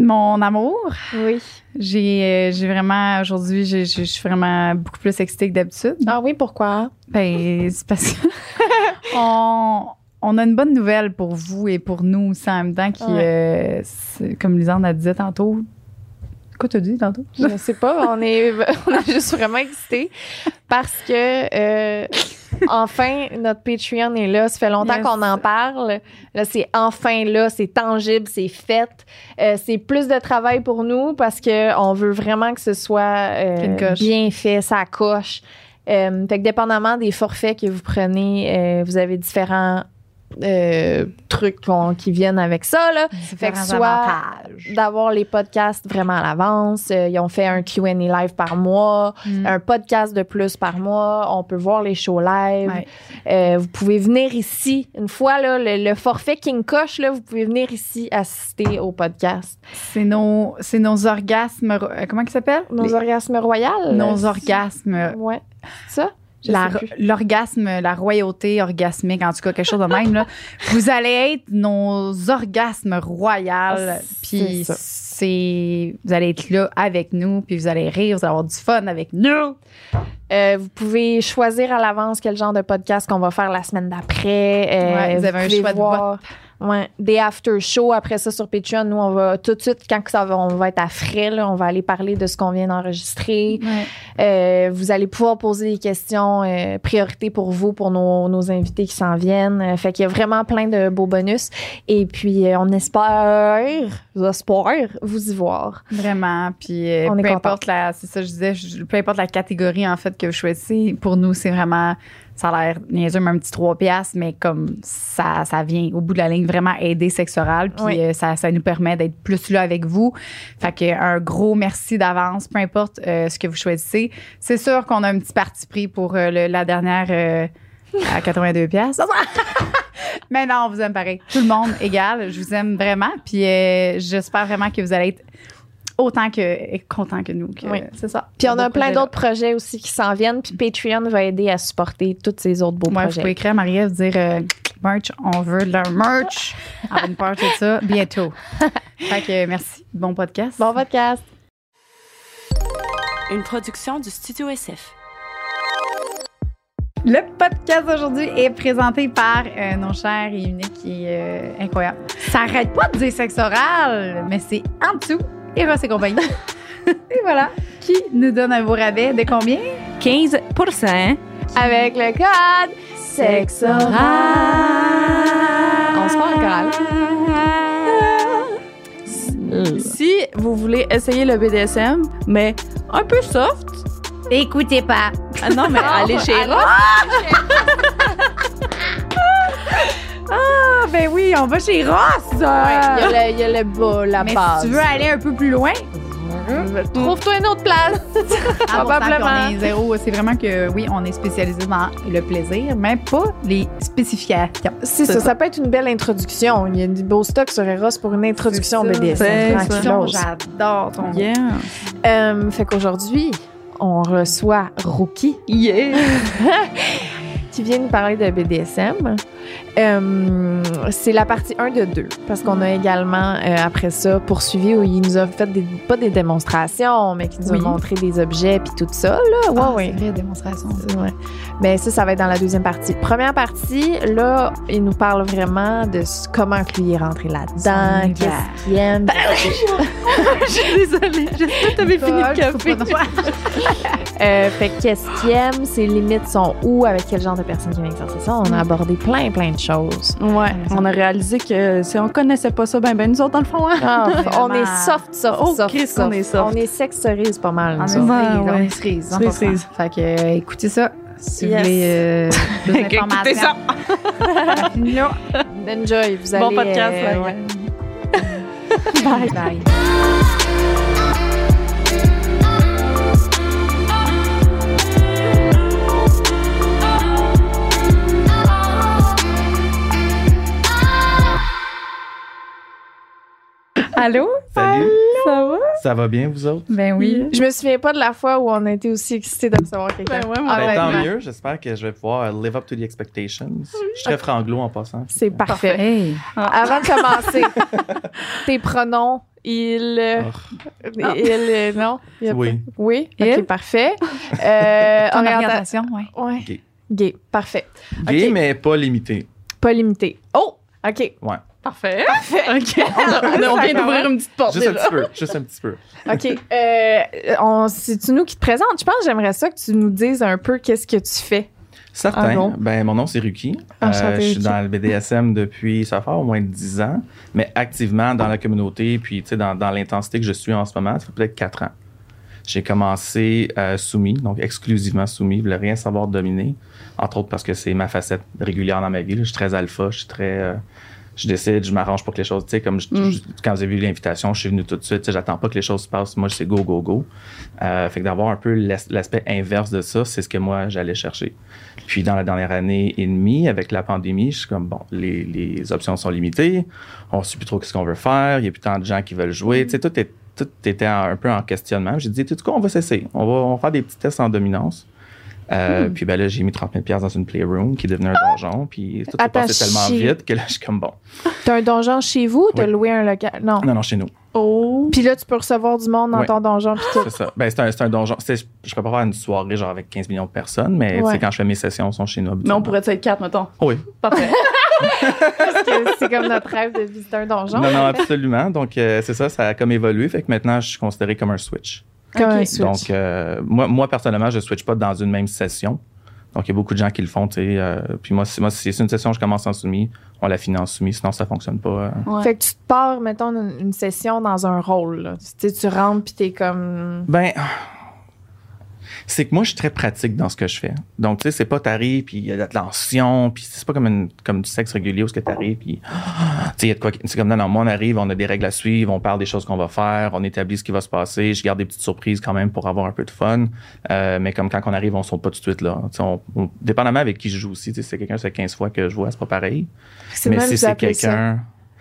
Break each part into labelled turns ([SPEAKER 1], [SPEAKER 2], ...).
[SPEAKER 1] Mon amour,
[SPEAKER 2] Oui.
[SPEAKER 1] j'ai euh, j'ai vraiment aujourd'hui, je suis vraiment beaucoup plus excitée que d'habitude.
[SPEAKER 2] Ah oui, pourquoi?
[SPEAKER 1] Ben, c'est parce que on, on a une bonne nouvelle pour vous et pour nous aussi en même temps qui, euh, c'est- comme Lisande a dit tantôt. Quoi t'as dit tantôt?
[SPEAKER 2] Je sais pas, on est, on est juste vraiment excités parce que euh, enfin notre Patreon est là. Ça fait longtemps
[SPEAKER 1] Yes.
[SPEAKER 2] qu'on en parle. Là, c'est enfin là, c'est tangible, c'est fait. Euh, c'est plus de travail pour nous parce que on veut vraiment que ce soit euh, bien fait, ça coche. Fait que dépendamment des forfaits que vous prenez, vous avez différents euh, trucs qui viennent avec ça là. Fait que soit d'avoir les podcasts vraiment à l'avance. Euh, ils ont fait un Q&A live par mois,
[SPEAKER 1] Mm.
[SPEAKER 2] un podcast de plus par mois. On peut voir les shows live.
[SPEAKER 1] Ouais.
[SPEAKER 2] Euh, vous pouvez venir ici. Une fois, là, le, le forfait King Koch, là, vous pouvez venir ici assister au podcast.
[SPEAKER 1] C'est nos, nos orgasmes. Comment ils s'appellent?
[SPEAKER 2] Nos
[SPEAKER 1] Les-
[SPEAKER 2] orgasmes royales.
[SPEAKER 1] nos orgasmes.
[SPEAKER 2] Ouais. Ça?
[SPEAKER 1] La-. L'orgasme, la royauté orgasmique, en tout cas, quelque chose de même. Là. Vous allez être nos orgasmes royales.
[SPEAKER 2] Ah,
[SPEAKER 1] Puis
[SPEAKER 2] c'est
[SPEAKER 1] vous allez être là avec nous, puis vous allez rire, vous allez avoir du fun avec nous.
[SPEAKER 2] Euh, vous pouvez choisir à l'avance quel genre de podcast qu'on va faire la semaine d'après. Euh,
[SPEAKER 1] Ouais, vous avez un choix de
[SPEAKER 2] voir, Ouais, des after shows après ça sur Patreon. Nous, on va tout de suite, quand que ça va, on va être à frais, là, on va aller parler de ce qu'on vient d'enregistrer. Euh, vous allez pouvoir poser des questions euh, priorité pour vous, pour nos, nos invités qui s'en viennent. Euh, fait qu'il y a vraiment plein de beaux bonus. Et puis, euh, on espère, j'espère vous y voir.
[SPEAKER 1] Vraiment. Puis euh,
[SPEAKER 2] On
[SPEAKER 1] peu importe la, c'est ça je disais, je- peu importe la catégorie en fait que vous choisissez, pour nous c'est vraiment, ça a l'air niaiseux, mais un petit 3 piastres, mais comme ça, ça vient au bout de la ligne vraiment aider sexe oral, puis
[SPEAKER 2] Oui.
[SPEAKER 1] euh, ça, ça nous permet d'être plus là avec vous. Fait que un gros merci d'avance, peu importe euh, ce que vous choisissez. C'est sûr qu'on a un petit parti pris pour euh, le- la dernière euh, à 82 piastres. Mais non, on vous aime pareil. Tout le monde égal. Je vous aime vraiment. Puis j'espère vraiment que vous allez être autant que content que nous. que-
[SPEAKER 2] Oui.
[SPEAKER 1] C'est ça.
[SPEAKER 2] Puis, on a plein d'autres projets aussi qui s'en viennent. Puis, Patreon va aider à supporter tous ces autres beaux
[SPEAKER 1] Ouais, vous
[SPEAKER 2] projets.
[SPEAKER 1] pouvez écrire à Marie-Ève, dire euh, merch, on veut de leur merch. On va nous parler de ça bientôt. fait que merci. Bon podcast.
[SPEAKER 2] Bon podcast.
[SPEAKER 3] Une production du Studio SF.
[SPEAKER 1] Le podcast d'aujourd'hui est présenté par euh, nos chers et uniques et euh, incroyables. Ça arrête pas de dire sexe oral, mais c'est en dessous. Eros et compagnie. et voilà. Qui nous donne un beau rabais de combien?
[SPEAKER 3] 15%
[SPEAKER 2] Avec le code SEXORAL. On se parle oral.
[SPEAKER 4] Si vous voulez essayer le BDSM, mais un peu soft,
[SPEAKER 1] Écoutez pas.
[SPEAKER 4] ah non, mais allez chez Ross.
[SPEAKER 1] Ah, ben oui, on va chez Ross.
[SPEAKER 2] Il y a le, il y a le bas, la
[SPEAKER 1] Mais
[SPEAKER 2] base.
[SPEAKER 1] si tu veux aller un peu plus loin,
[SPEAKER 2] Trouve-toi une autre place.
[SPEAKER 1] probablement.
[SPEAKER 2] Probablement.
[SPEAKER 1] On est zéro. C'est vraiment que oui, on est spécialisé dans le plaisir, mais pas les spécifications.
[SPEAKER 2] C'est ça, ça peut être une belle introduction. Il y a du beau stock sur Eros pour une introduction
[SPEAKER 1] ça.
[SPEAKER 2] BDSM.
[SPEAKER 4] C'est ça.
[SPEAKER 2] tranquillos.
[SPEAKER 1] J'adore ton
[SPEAKER 4] Yeah.
[SPEAKER 2] Euh, fait qu'aujourd'hui, on reçoit Rookie
[SPEAKER 4] Yeah.
[SPEAKER 2] qui vient nous parler de BDSM. Euh, c'est la partie 1 de 2 parce qu'on a également, euh, après ça, poursuivi où il nous a fait des, pas des démonstrations, mais qui nous
[SPEAKER 1] Oui.
[SPEAKER 2] a montré des objets puis tout ça. Là. Ouais,
[SPEAKER 1] Ah,
[SPEAKER 2] ouais.
[SPEAKER 1] C'est vrai, démonstration.
[SPEAKER 2] Ouais. Mais ça, ça va être dans la deuxième partie. Première partie, là, il nous parle vraiment de comment que lui est rentré là-dedans, qu'est-ce qu'il aime.
[SPEAKER 4] Je suis désolée. J'espère que t'avais fini le café.
[SPEAKER 2] Euh, fait que qu'est-ce qu'il aime, ses limites sont où, avec quel genre de personne qui vient exercer ça. On a abordé plein, plein de choses.
[SPEAKER 4] Ouais, on a réalisé que si on connaissait pas ça, ben ben nous autres dans le fond, hein.
[SPEAKER 2] Ah, on est soft, soft,
[SPEAKER 4] Oh,
[SPEAKER 2] soft, soft.
[SPEAKER 4] on est soft.
[SPEAKER 2] On est sexe cerise pas mal.
[SPEAKER 1] On.
[SPEAKER 4] Ouais,
[SPEAKER 1] on est cerise,
[SPEAKER 4] Cerise,
[SPEAKER 1] 100%.
[SPEAKER 4] cerise.
[SPEAKER 1] Fait que euh, écoutez ça. Si
[SPEAKER 2] Yes.
[SPEAKER 1] vous voulez euh, plus
[SPEAKER 4] Écoutez
[SPEAKER 1] d'informations. Là.
[SPEAKER 2] Enjoy, vous allez...
[SPEAKER 4] Bon podcast,
[SPEAKER 2] euh,
[SPEAKER 4] ouais.
[SPEAKER 1] Bye bye. Allô?
[SPEAKER 5] Salut,
[SPEAKER 2] Ça va?
[SPEAKER 5] ça va bien vous autres?
[SPEAKER 1] Ben oui.
[SPEAKER 2] Je me souviens pas de la fois où on a été aussi excités de recevoir quelqu'un.
[SPEAKER 4] Ben ouais, moi,
[SPEAKER 2] Ah,
[SPEAKER 5] Ben, tant mieux, j'espère que je vais pouvoir live up to the expectations. Je suis très franglo en passant.
[SPEAKER 2] C'est parfait.
[SPEAKER 1] Hey.
[SPEAKER 2] Avant de commencer, tes pronoms
[SPEAKER 4] Il.
[SPEAKER 5] Ah.
[SPEAKER 4] Il. Non? il y a
[SPEAKER 5] Oui.
[SPEAKER 4] pas- Oui?
[SPEAKER 2] Il?
[SPEAKER 4] Ok, parfait. Euh,
[SPEAKER 1] Ton
[SPEAKER 4] orientation.
[SPEAKER 1] orientation, ouais.
[SPEAKER 4] Ouais.
[SPEAKER 5] Gay.
[SPEAKER 4] Gay. Parfait.
[SPEAKER 5] Gay, mais pas limité.
[SPEAKER 4] Pas limité. Oh! OK.
[SPEAKER 5] Ouais.
[SPEAKER 4] Parfait. Parfait. OK. On, on vient d'ouvrir une petite porte.
[SPEAKER 5] Juste un petit peu. Juste un petit peu.
[SPEAKER 4] OK. Euh, C'est-tu nous qui te présente? Je pense que j'aimerais ça que tu nous dises un peu qu'est-ce que tu fais.
[SPEAKER 5] Certain.
[SPEAKER 4] Ah bon?
[SPEAKER 5] Ben, mon nom, c'est Ruki.
[SPEAKER 4] Enchanté,
[SPEAKER 5] je suis
[SPEAKER 4] Ruki.
[SPEAKER 5] dans le BDSM depuis, ça fait au moins 10 ans, mais activement dans la communauté, puis tu sais, dans, dans l'intensité que je suis en ce moment, ça fait peut-être 4 ans. J'ai commencé euh, soumis, donc exclusivement soumis, je voulais rien savoir dominer, entre autres parce que c'est ma facette régulière dans ma vie. là. Je suis très alpha, je suis très... euh, je décide, je m'arrange pour que les choses, tu sais, comme je-
[SPEAKER 4] Mm.
[SPEAKER 5] je- quand vous avez vu l'invitation, je suis venu tout de suite, tu sais, j'attends pas que les choses se passent, moi, c'est go, go, go. Euh, fait que d'avoir un peu l'as- l'aspect inverse de ça, c'est ce que moi, j'allais chercher. Puis dans la dernière année et demie, avec la pandémie, je suis comme, bon, les, les options sont limitées, on ne sait plus trop ce qu'on veut faire, il n'y a plus tant de gens qui veulent jouer, tu sais, tout, est, tout était un peu en questionnement. J'ai dit, tu sais quoi, on va s'essayer, on va, on va faire des petits tests en dominance. Euh, Puis ben là, j'ai mis 30 000 piastres dans une playroom qui est devenue un donjon. Puis tout est
[SPEAKER 4] Attends,
[SPEAKER 5] passé tellement vite que là, je suis comme bon.
[SPEAKER 4] T'as un donjon chez vous ou t'as
[SPEAKER 5] Oui.
[SPEAKER 4] loué un local? Non.
[SPEAKER 5] Non, non, chez nous.
[SPEAKER 4] Oh. Puis là, tu peux recevoir du monde dans ton donjon. Puis tout.
[SPEAKER 5] C'est ça. Ben, c'est un, c'est un donjon. C'est- Je peux pas faire une soirée genre avec 15 millions de personnes, mais
[SPEAKER 4] Ouais.
[SPEAKER 5] quand je fais mes sessions, ils sont chez nous.
[SPEAKER 6] Mais on pourrait être quatre, mettons.
[SPEAKER 5] Oui.
[SPEAKER 6] Parfait.
[SPEAKER 4] Parce que c'est comme notre rêve de visiter un donjon.
[SPEAKER 5] Non, non, absolument. Donc, euh, c'est ça, ça a comme évolué. Fait que maintenant, je suis considéré comme un switch. Donc, euh, moi, moi, personnellement, je switch pas dans une même session. Donc, il y a beaucoup de gens qui le font, tu sais. euh, puis moi, si, moi, si c'est une session, je commence en soumis, on la finit en soumis, sinon ça fonctionne pas. euh.
[SPEAKER 6] Ouais.
[SPEAKER 4] Fait que tu te pars, mettons, une, une session dans un rôle. là. Tu sais, tu rentres puis t'es comme.
[SPEAKER 5] Ben, c'est que moi, je suis très pratique dans ce que je fais. Donc, tu sais, c'est pas t'arrives, puis il y a de la tension, puis c'est pas comme, une, comme du sexe régulier où ce que t'arrives, puis, tu sais, il y a de quoi. C'est comme, non, non, moi, on arrive, on a des règles à suivre, on parle des choses qu'on va faire, on établit ce qui va se passer, je garde des petites surprises quand même pour avoir un peu de fun. Euh, mais comme quand on arrive, on saute pas tout de suite, là. Tu sais, on- on- dépendamment avec qui je joue aussi, tu sais, si c'est quelqu'un, c'est 15 fois que je vois, c'est pas pareil. Mais si c'est quelqu'un.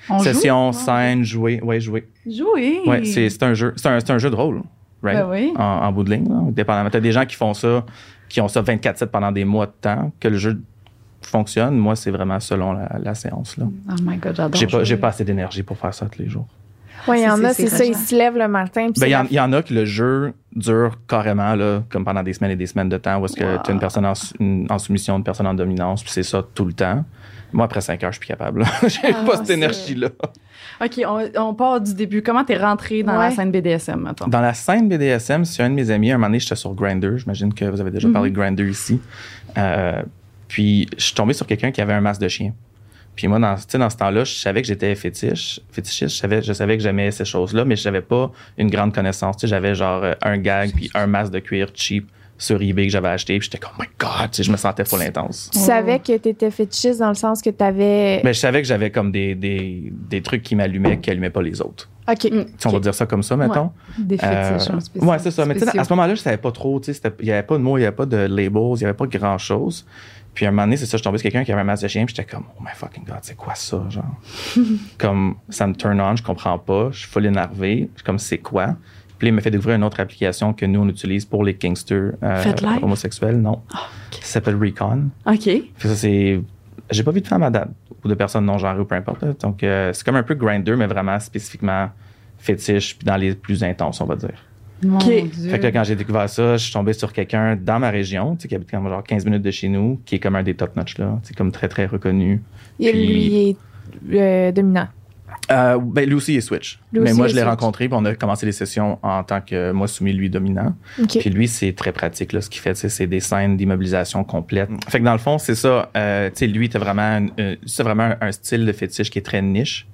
[SPEAKER 1] On joue?
[SPEAKER 5] Session, scène, jouer, ouais, jouer.
[SPEAKER 6] Jouer.
[SPEAKER 5] Ouais, c'est un jeu. C'est un, c'est un jeu de rôle, right?
[SPEAKER 6] Ben oui.
[SPEAKER 5] en, en bout de ligne. Là, dépendamment. T'as des gens qui font ça, qui ont ça 24-7 pendant des mois de temps, que le jeu fonctionne. Moi, c'est vraiment selon la, la séance. Là.
[SPEAKER 1] Oh my God, j'adore.
[SPEAKER 5] J'ai pas, j'ai pas assez d'énergie pour faire ça tous les jours.
[SPEAKER 4] Ouais, il y en a,
[SPEAKER 1] C'est-
[SPEAKER 4] ça, ils se lèvent le matin.
[SPEAKER 5] Ben, il y, en-
[SPEAKER 4] la-
[SPEAKER 5] il y en a que le jeu dure carrément, là, comme pendant des semaines et des semaines de temps, où est-ce que
[SPEAKER 6] Wow.
[SPEAKER 5] tu as une personne en, su- une- en soumission, une personne en dominance, puis c'est ça tout le temps. Moi, après 5 heures, je suis plus capable. J'ai
[SPEAKER 4] Ah,
[SPEAKER 5] pas cette énergie-là.
[SPEAKER 6] OK, on, on part du début. Comment t'es rentré dans la scène BDSM, mettons?
[SPEAKER 5] Dans la scène BDSM, c'est un de mes amis. Un moment donné, j'étais sur Grindr. J'imagine que vous avez déjà parlé de Grindr ici. Euh, puis, je suis tombé sur quelqu'un qui avait un masque de chien. Puis moi, dans, tu sais, dans ce temps-là, je savais que j'étais fétiche, fétichiste. Je savais, je savais que j'aimais ces choses-là, mais je n'avais pas une grande connaissance. Tu sais, j'avais genre euh, un gag puis un masque de cuir cheap sur eBay que j'avais acheté. Puis j'étais comme, oh my God! Tu je me sentais full intense.
[SPEAKER 4] Tu savais que t'étais fétichiste dans le sens que t'avais.
[SPEAKER 5] Mais je savais que j'avais comme des, des, des trucs qui m'allumaient, qui allumaient pas les autres.
[SPEAKER 4] OK.
[SPEAKER 6] Mm.
[SPEAKER 5] Tu on va dire ça comme ça, mettons.
[SPEAKER 1] Des fétiches,
[SPEAKER 5] Euh,
[SPEAKER 1] en spécial.
[SPEAKER 5] ouais, c'est ça. Mais tu à ce moment-là, je savais pas trop. tu Il n'y avait pas de mots, il n'y avait pas de labels, il n'y avait pas grand-chose. Puis à un moment donné, c'est ça, je suis tombé sur quelqu'un qui avait un masque de chien, puis j'étais comme, oh my fucking god, c'est quoi ça, genre? comme, ça me turn on, je comprends pas, je suis full énervé, je suis comme, c'est quoi? Puis là, il m'a fait découvrir une autre application que nous, on utilise pour les Kingsters euh, homosexuels, non. Ça s'appelle Recon.
[SPEAKER 6] OK.
[SPEAKER 5] Que ça, c'est. J'ai pas vu de femmes à date ou de personnes non genrées ou peu importe. là. Donc, euh, c'est comme un peu grinder, mais vraiment spécifiquement fétiche, puis dans les plus intenses, on va dire. Fait que là, quand j'ai découvert ça, je suis tombé sur quelqu'un dans ma région, tu sais, qui habite comme genre 15 minutes de chez nous, qui est comme un des top notch, là. C'est comme très, très reconnu.
[SPEAKER 4] Et
[SPEAKER 5] Puis-
[SPEAKER 4] lui il est euh, dominant.
[SPEAKER 5] Euh, ben, lui aussi il est switch.
[SPEAKER 4] Lui
[SPEAKER 5] mais moi, je l'ai rencontré, puis on a commencé les sessions en tant que moi soumis, lui dominant.
[SPEAKER 4] OK.
[SPEAKER 5] Puis lui, c'est très pratique. Là, ce qu'il fait, tu c'est des scènes d'immobilisation complète. Fait que dans le fond, c'est ça. Euh, tu sais, lui, t'as vraiment, euh, c'est vraiment un, un style de fétiche qui est très niche.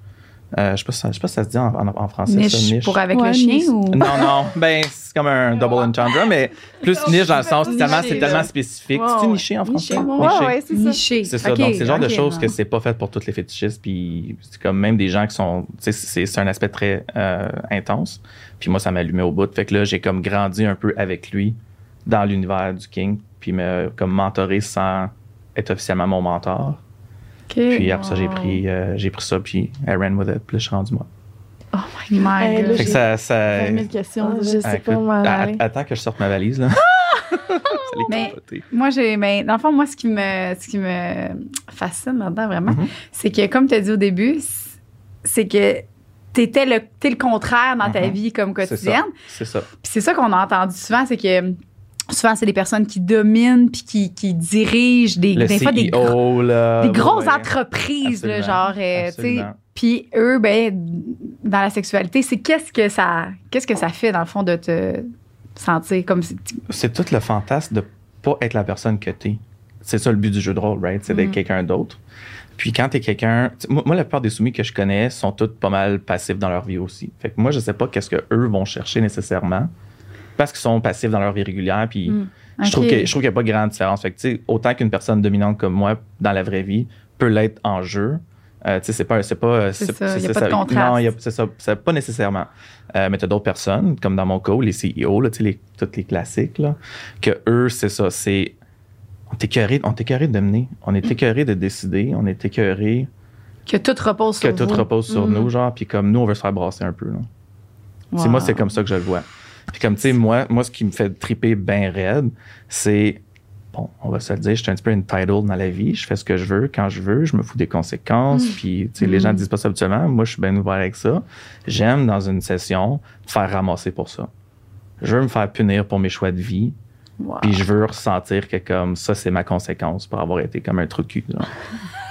[SPEAKER 5] Euh, je sais pas, si ça- je sais pas si ça se dit en, en- en français.
[SPEAKER 1] niche,
[SPEAKER 5] ça,
[SPEAKER 1] pour avec
[SPEAKER 6] Ouais,
[SPEAKER 1] le chien
[SPEAKER 6] niche.
[SPEAKER 1] ou?
[SPEAKER 5] Non, non. Ben, c'est comme un double entendre, mais plus niche dans le sens, c'est tellement, tellement spécifique.
[SPEAKER 6] Ouais,
[SPEAKER 5] C'est niché en français?
[SPEAKER 6] Niché, ouais,
[SPEAKER 4] Ouais,
[SPEAKER 5] Niché.
[SPEAKER 4] ouais, c'est ça.
[SPEAKER 1] Niché.
[SPEAKER 5] C'est ça. Donc, c'est le genre de choses que c'est pas fait pour toutes les fétichistes. Puis, c'est comme même des gens qui sont. Tu sais, c'est c'est un aspect très euh, intense. Puis, moi, ça m'allumait au bout. Fait que là, j'ai comme grandi un peu avec lui dans l'univers du King. Puis, me comme mentoré sans être officiellement mon mentor. Puis, après ça, j'ai pris, euh, j'ai pris ça. Puis, I ran with it. Puis, là, je suis rendu moi.
[SPEAKER 1] Oh my
[SPEAKER 4] Hey,
[SPEAKER 1] God.
[SPEAKER 4] là,
[SPEAKER 5] Fait que ça. ça
[SPEAKER 6] 20 000 questions.
[SPEAKER 4] Je sais
[SPEAKER 5] Ah, écoute,
[SPEAKER 4] aller.
[SPEAKER 5] attends que je sorte ma valise, là.
[SPEAKER 1] Mais-. Moi, j'ai. Mais dans le fond, moi, ce qui me, ce qui me fascine là-dedans, vraiment,
[SPEAKER 5] Mhm.
[SPEAKER 1] c'est que, comme tu as dit au début, c'est que t'étais le, t'es le contraire dans ta
[SPEAKER 5] Mhm.
[SPEAKER 1] vie comme
[SPEAKER 5] C'est ça.
[SPEAKER 1] quotidienne.
[SPEAKER 5] C'est ça.
[SPEAKER 1] Puis c'est ça qu'on a entendu souvent, c'est que souvent, c'est des personnes qui dominent puis qui, qui dirigent des, des fois des, gros-
[SPEAKER 5] CEO, là.
[SPEAKER 1] des
[SPEAKER 5] ouais,
[SPEAKER 1] grosses
[SPEAKER 5] ouais.
[SPEAKER 1] entreprises, là, genre, euh, tu sais.
[SPEAKER 5] Absolument.
[SPEAKER 1] Puis eux, ben, dans la sexualité, c'est qu'est-ce que ça, qu'est-ce que ça fait dans le fond de te sentir comme si
[SPEAKER 5] C'est tout le fantasme de pas être la personne que t'es. C'est ça le but du jeu de rôle, right? C'est d'être
[SPEAKER 1] Mhm.
[SPEAKER 5] quelqu'un d'autre. Puis quand t'es quelqu'un. moi, la plupart des soumis que je connais sont tous pas mal passifs dans leur vie aussi. Fait que moi, je sais pas qu'est-ce que eux vont chercher nécessairement. Parce qu'ils sont passifs dans leur vie régulière. Puis
[SPEAKER 1] Mm.
[SPEAKER 5] je trouve
[SPEAKER 1] Ok.
[SPEAKER 5] que- je trouve qu'il n'y a pas de grande différence. Fait que, autant qu'une personne dominante comme moi dans la vraie vie peut l'être en jeu. euh, c'est pas, c'est pas,
[SPEAKER 1] C'est ça, y a pas de contraste.
[SPEAKER 5] Non, y a- ça, pas nécessairement. Euh, mais t'as d'autres personnes, comme dans mon cas, les CEO, là, les, tous les classiques, là, que eux, c'est ça, c'est, on est écœuré, on est de mener, on est écœuré de décider, on est écœuré
[SPEAKER 1] que tout repose
[SPEAKER 5] que
[SPEAKER 1] sur
[SPEAKER 5] tout
[SPEAKER 1] vous.
[SPEAKER 5] repose sur
[SPEAKER 1] Mhm.
[SPEAKER 5] nous, genre, puis comme nous, on veut se faire brasser un peu, là. C'est
[SPEAKER 6] Wow.
[SPEAKER 5] moi, c'est comme ça que je le vois. Puis comme, tu sais, moi, moi, ce qui me fait triper bien raide, c'est, bon, on va se le dire, je suis un petit peu entitled dans la vie. Je fais ce que je veux quand je veux. Je me fous des conséquences. Puis, tu sais, les gens disent pas ça habituellement. Moi, je suis bien ouvert avec ça. J'aime, dans une session, me faire ramasser pour ça. Je veux me faire punir pour mes choix de vie.
[SPEAKER 6] Wow.
[SPEAKER 5] Puis je veux ressentir que comme ça, c'est ma conséquence pour avoir été comme un trou de cul.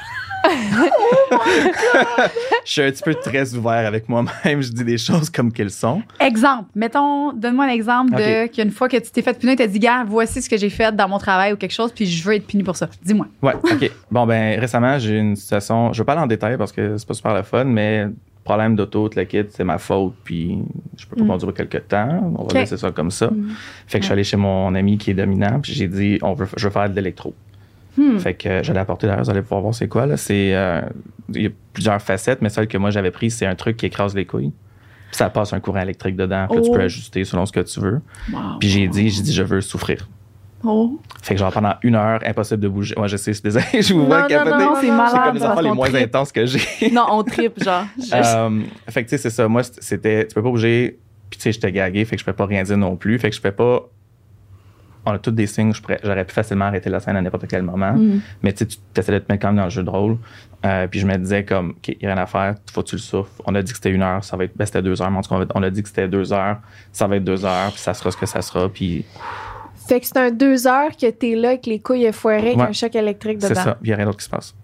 [SPEAKER 5] je suis un petit peu très ouvert avec moi-même. Je dis des choses comme qu'elles sont.
[SPEAKER 1] Exemple, mettons, donne-moi un exemple de qu'une fois que tu t'es fait punir, tu as dit, gars, voici ce que j'ai fait dans mon travail ou quelque chose, puis je veux être puni pour ça. Dis-moi.
[SPEAKER 5] Ouais, OK. Bon, ben, récemment, j'ai eu une situation. Je veux pas aller en détail parce que c'est pas super le fun, mais problème d'auto, le kit, c'est ma faute, puis je peux pas
[SPEAKER 1] Mm.
[SPEAKER 5] conduire quelques temps. On va laisser ça comme ça. Fait que je suis allé chez mon ami qui est dominant, puis j'ai dit, on veut, je veux faire de l'électro.
[SPEAKER 1] Hmm.
[SPEAKER 5] Fait que euh, j'allais apporter d'ailleurs, vous allez pouvoir voir c'est quoi. Là. C'est, euh, il y a plusieurs facettes, mais celle que moi j'avais prise, c'est un truc qui écrase les couilles. Puis ça passe un courant électrique dedans, là, tu
[SPEAKER 6] Oh.
[SPEAKER 5] peux ajuster selon ce que tu veux.
[SPEAKER 6] Wow.
[SPEAKER 5] Puis j'ai dit, j'ai dit, je veux souffrir.
[SPEAKER 6] Oh.
[SPEAKER 5] Fait que genre pendant une heure, impossible de bouger. Moi, je sais, désolé, je vous vois
[SPEAKER 6] Non, non,
[SPEAKER 5] capoter.
[SPEAKER 6] c'est
[SPEAKER 5] comme les affaires les moins intenses que j'ai.
[SPEAKER 6] Non, on tripe, genre. Je-
[SPEAKER 5] Euh, fait que tu sais, c'est ça. Moi, c'était, tu peux pas bouger. Puis tu sais, j'étais gagué, fait que je peux pas rien dire non plus. Fait que je peux pas. On a tous des signes, je pourrais- j'aurais pu facilement arrêter la scène à n'importe quel moment.
[SPEAKER 6] Mm.
[SPEAKER 5] Mais tu sais, tu essaies de te mettre quand même dans le jeu de rôle. Euh, puis je me disais comme, OK, il n'y a rien à faire, faut que tu le souffles. On a dit que c'était une heure, ça va être, ben c'était deux heures, mais en tout cas, on a- on a dit que c'était deux heures, ça va être deux heures, puis ça sera ce que ça sera. Puis
[SPEAKER 2] Fait que c'est un deux heures que t'es là avec les couilles effoirées avec
[SPEAKER 5] Ouais.
[SPEAKER 2] un choc électrique
[SPEAKER 5] c'est
[SPEAKER 2] dedans.
[SPEAKER 5] ça, il n'y a rien d'autre qui se passe.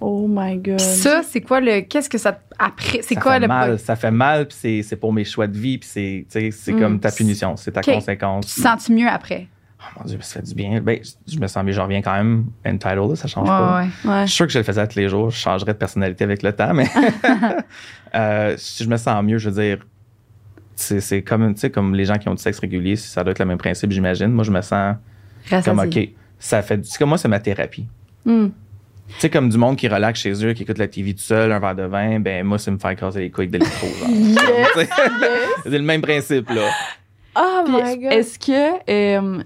[SPEAKER 6] Oh my God.
[SPEAKER 1] Ça, c'est quoi le. Qu'est-ce que ça. Après, c'est
[SPEAKER 5] ça
[SPEAKER 1] quoi
[SPEAKER 5] fait
[SPEAKER 1] le.
[SPEAKER 5] mal, ça fait mal, puis c'est, c'est pour mes choix de vie, puis c'est, tu sais, c'est
[SPEAKER 1] Mm.
[SPEAKER 5] comme ta punition, c'est ta conséquence.
[SPEAKER 1] Tu te sens-tu mieux après?
[SPEAKER 5] Oh mon Dieu, ça fait du bien. Ben, je me sens bien, je reviens quand même entitled, là, ça change
[SPEAKER 1] Ouais,
[SPEAKER 5] pas.
[SPEAKER 1] ouais.
[SPEAKER 6] Ouais.
[SPEAKER 5] Je suis sûr que je le faisais tous les jours. Je changerais de personnalité avec le temps, mais euh, si je me sens mieux, je veux dire, c'est, c'est comme, tu sais, comme les gens qui ont du sexe régulier, ça doit être le même principe, j'imagine. Moi, je me sens comme. OK, ça fait, c'est comme moi, c'est ma thérapie.
[SPEAKER 6] Mm.
[SPEAKER 5] Tu sais, comme du monde qui relaxe chez eux, qui écoute la TV tout seul, un verre de vin, ben moi, c'est me faire écraser les couilles avec de l'électro. sais, c'est le même principe, là.
[SPEAKER 2] Oh
[SPEAKER 6] Puis,
[SPEAKER 2] my god.
[SPEAKER 6] Est-ce que euh,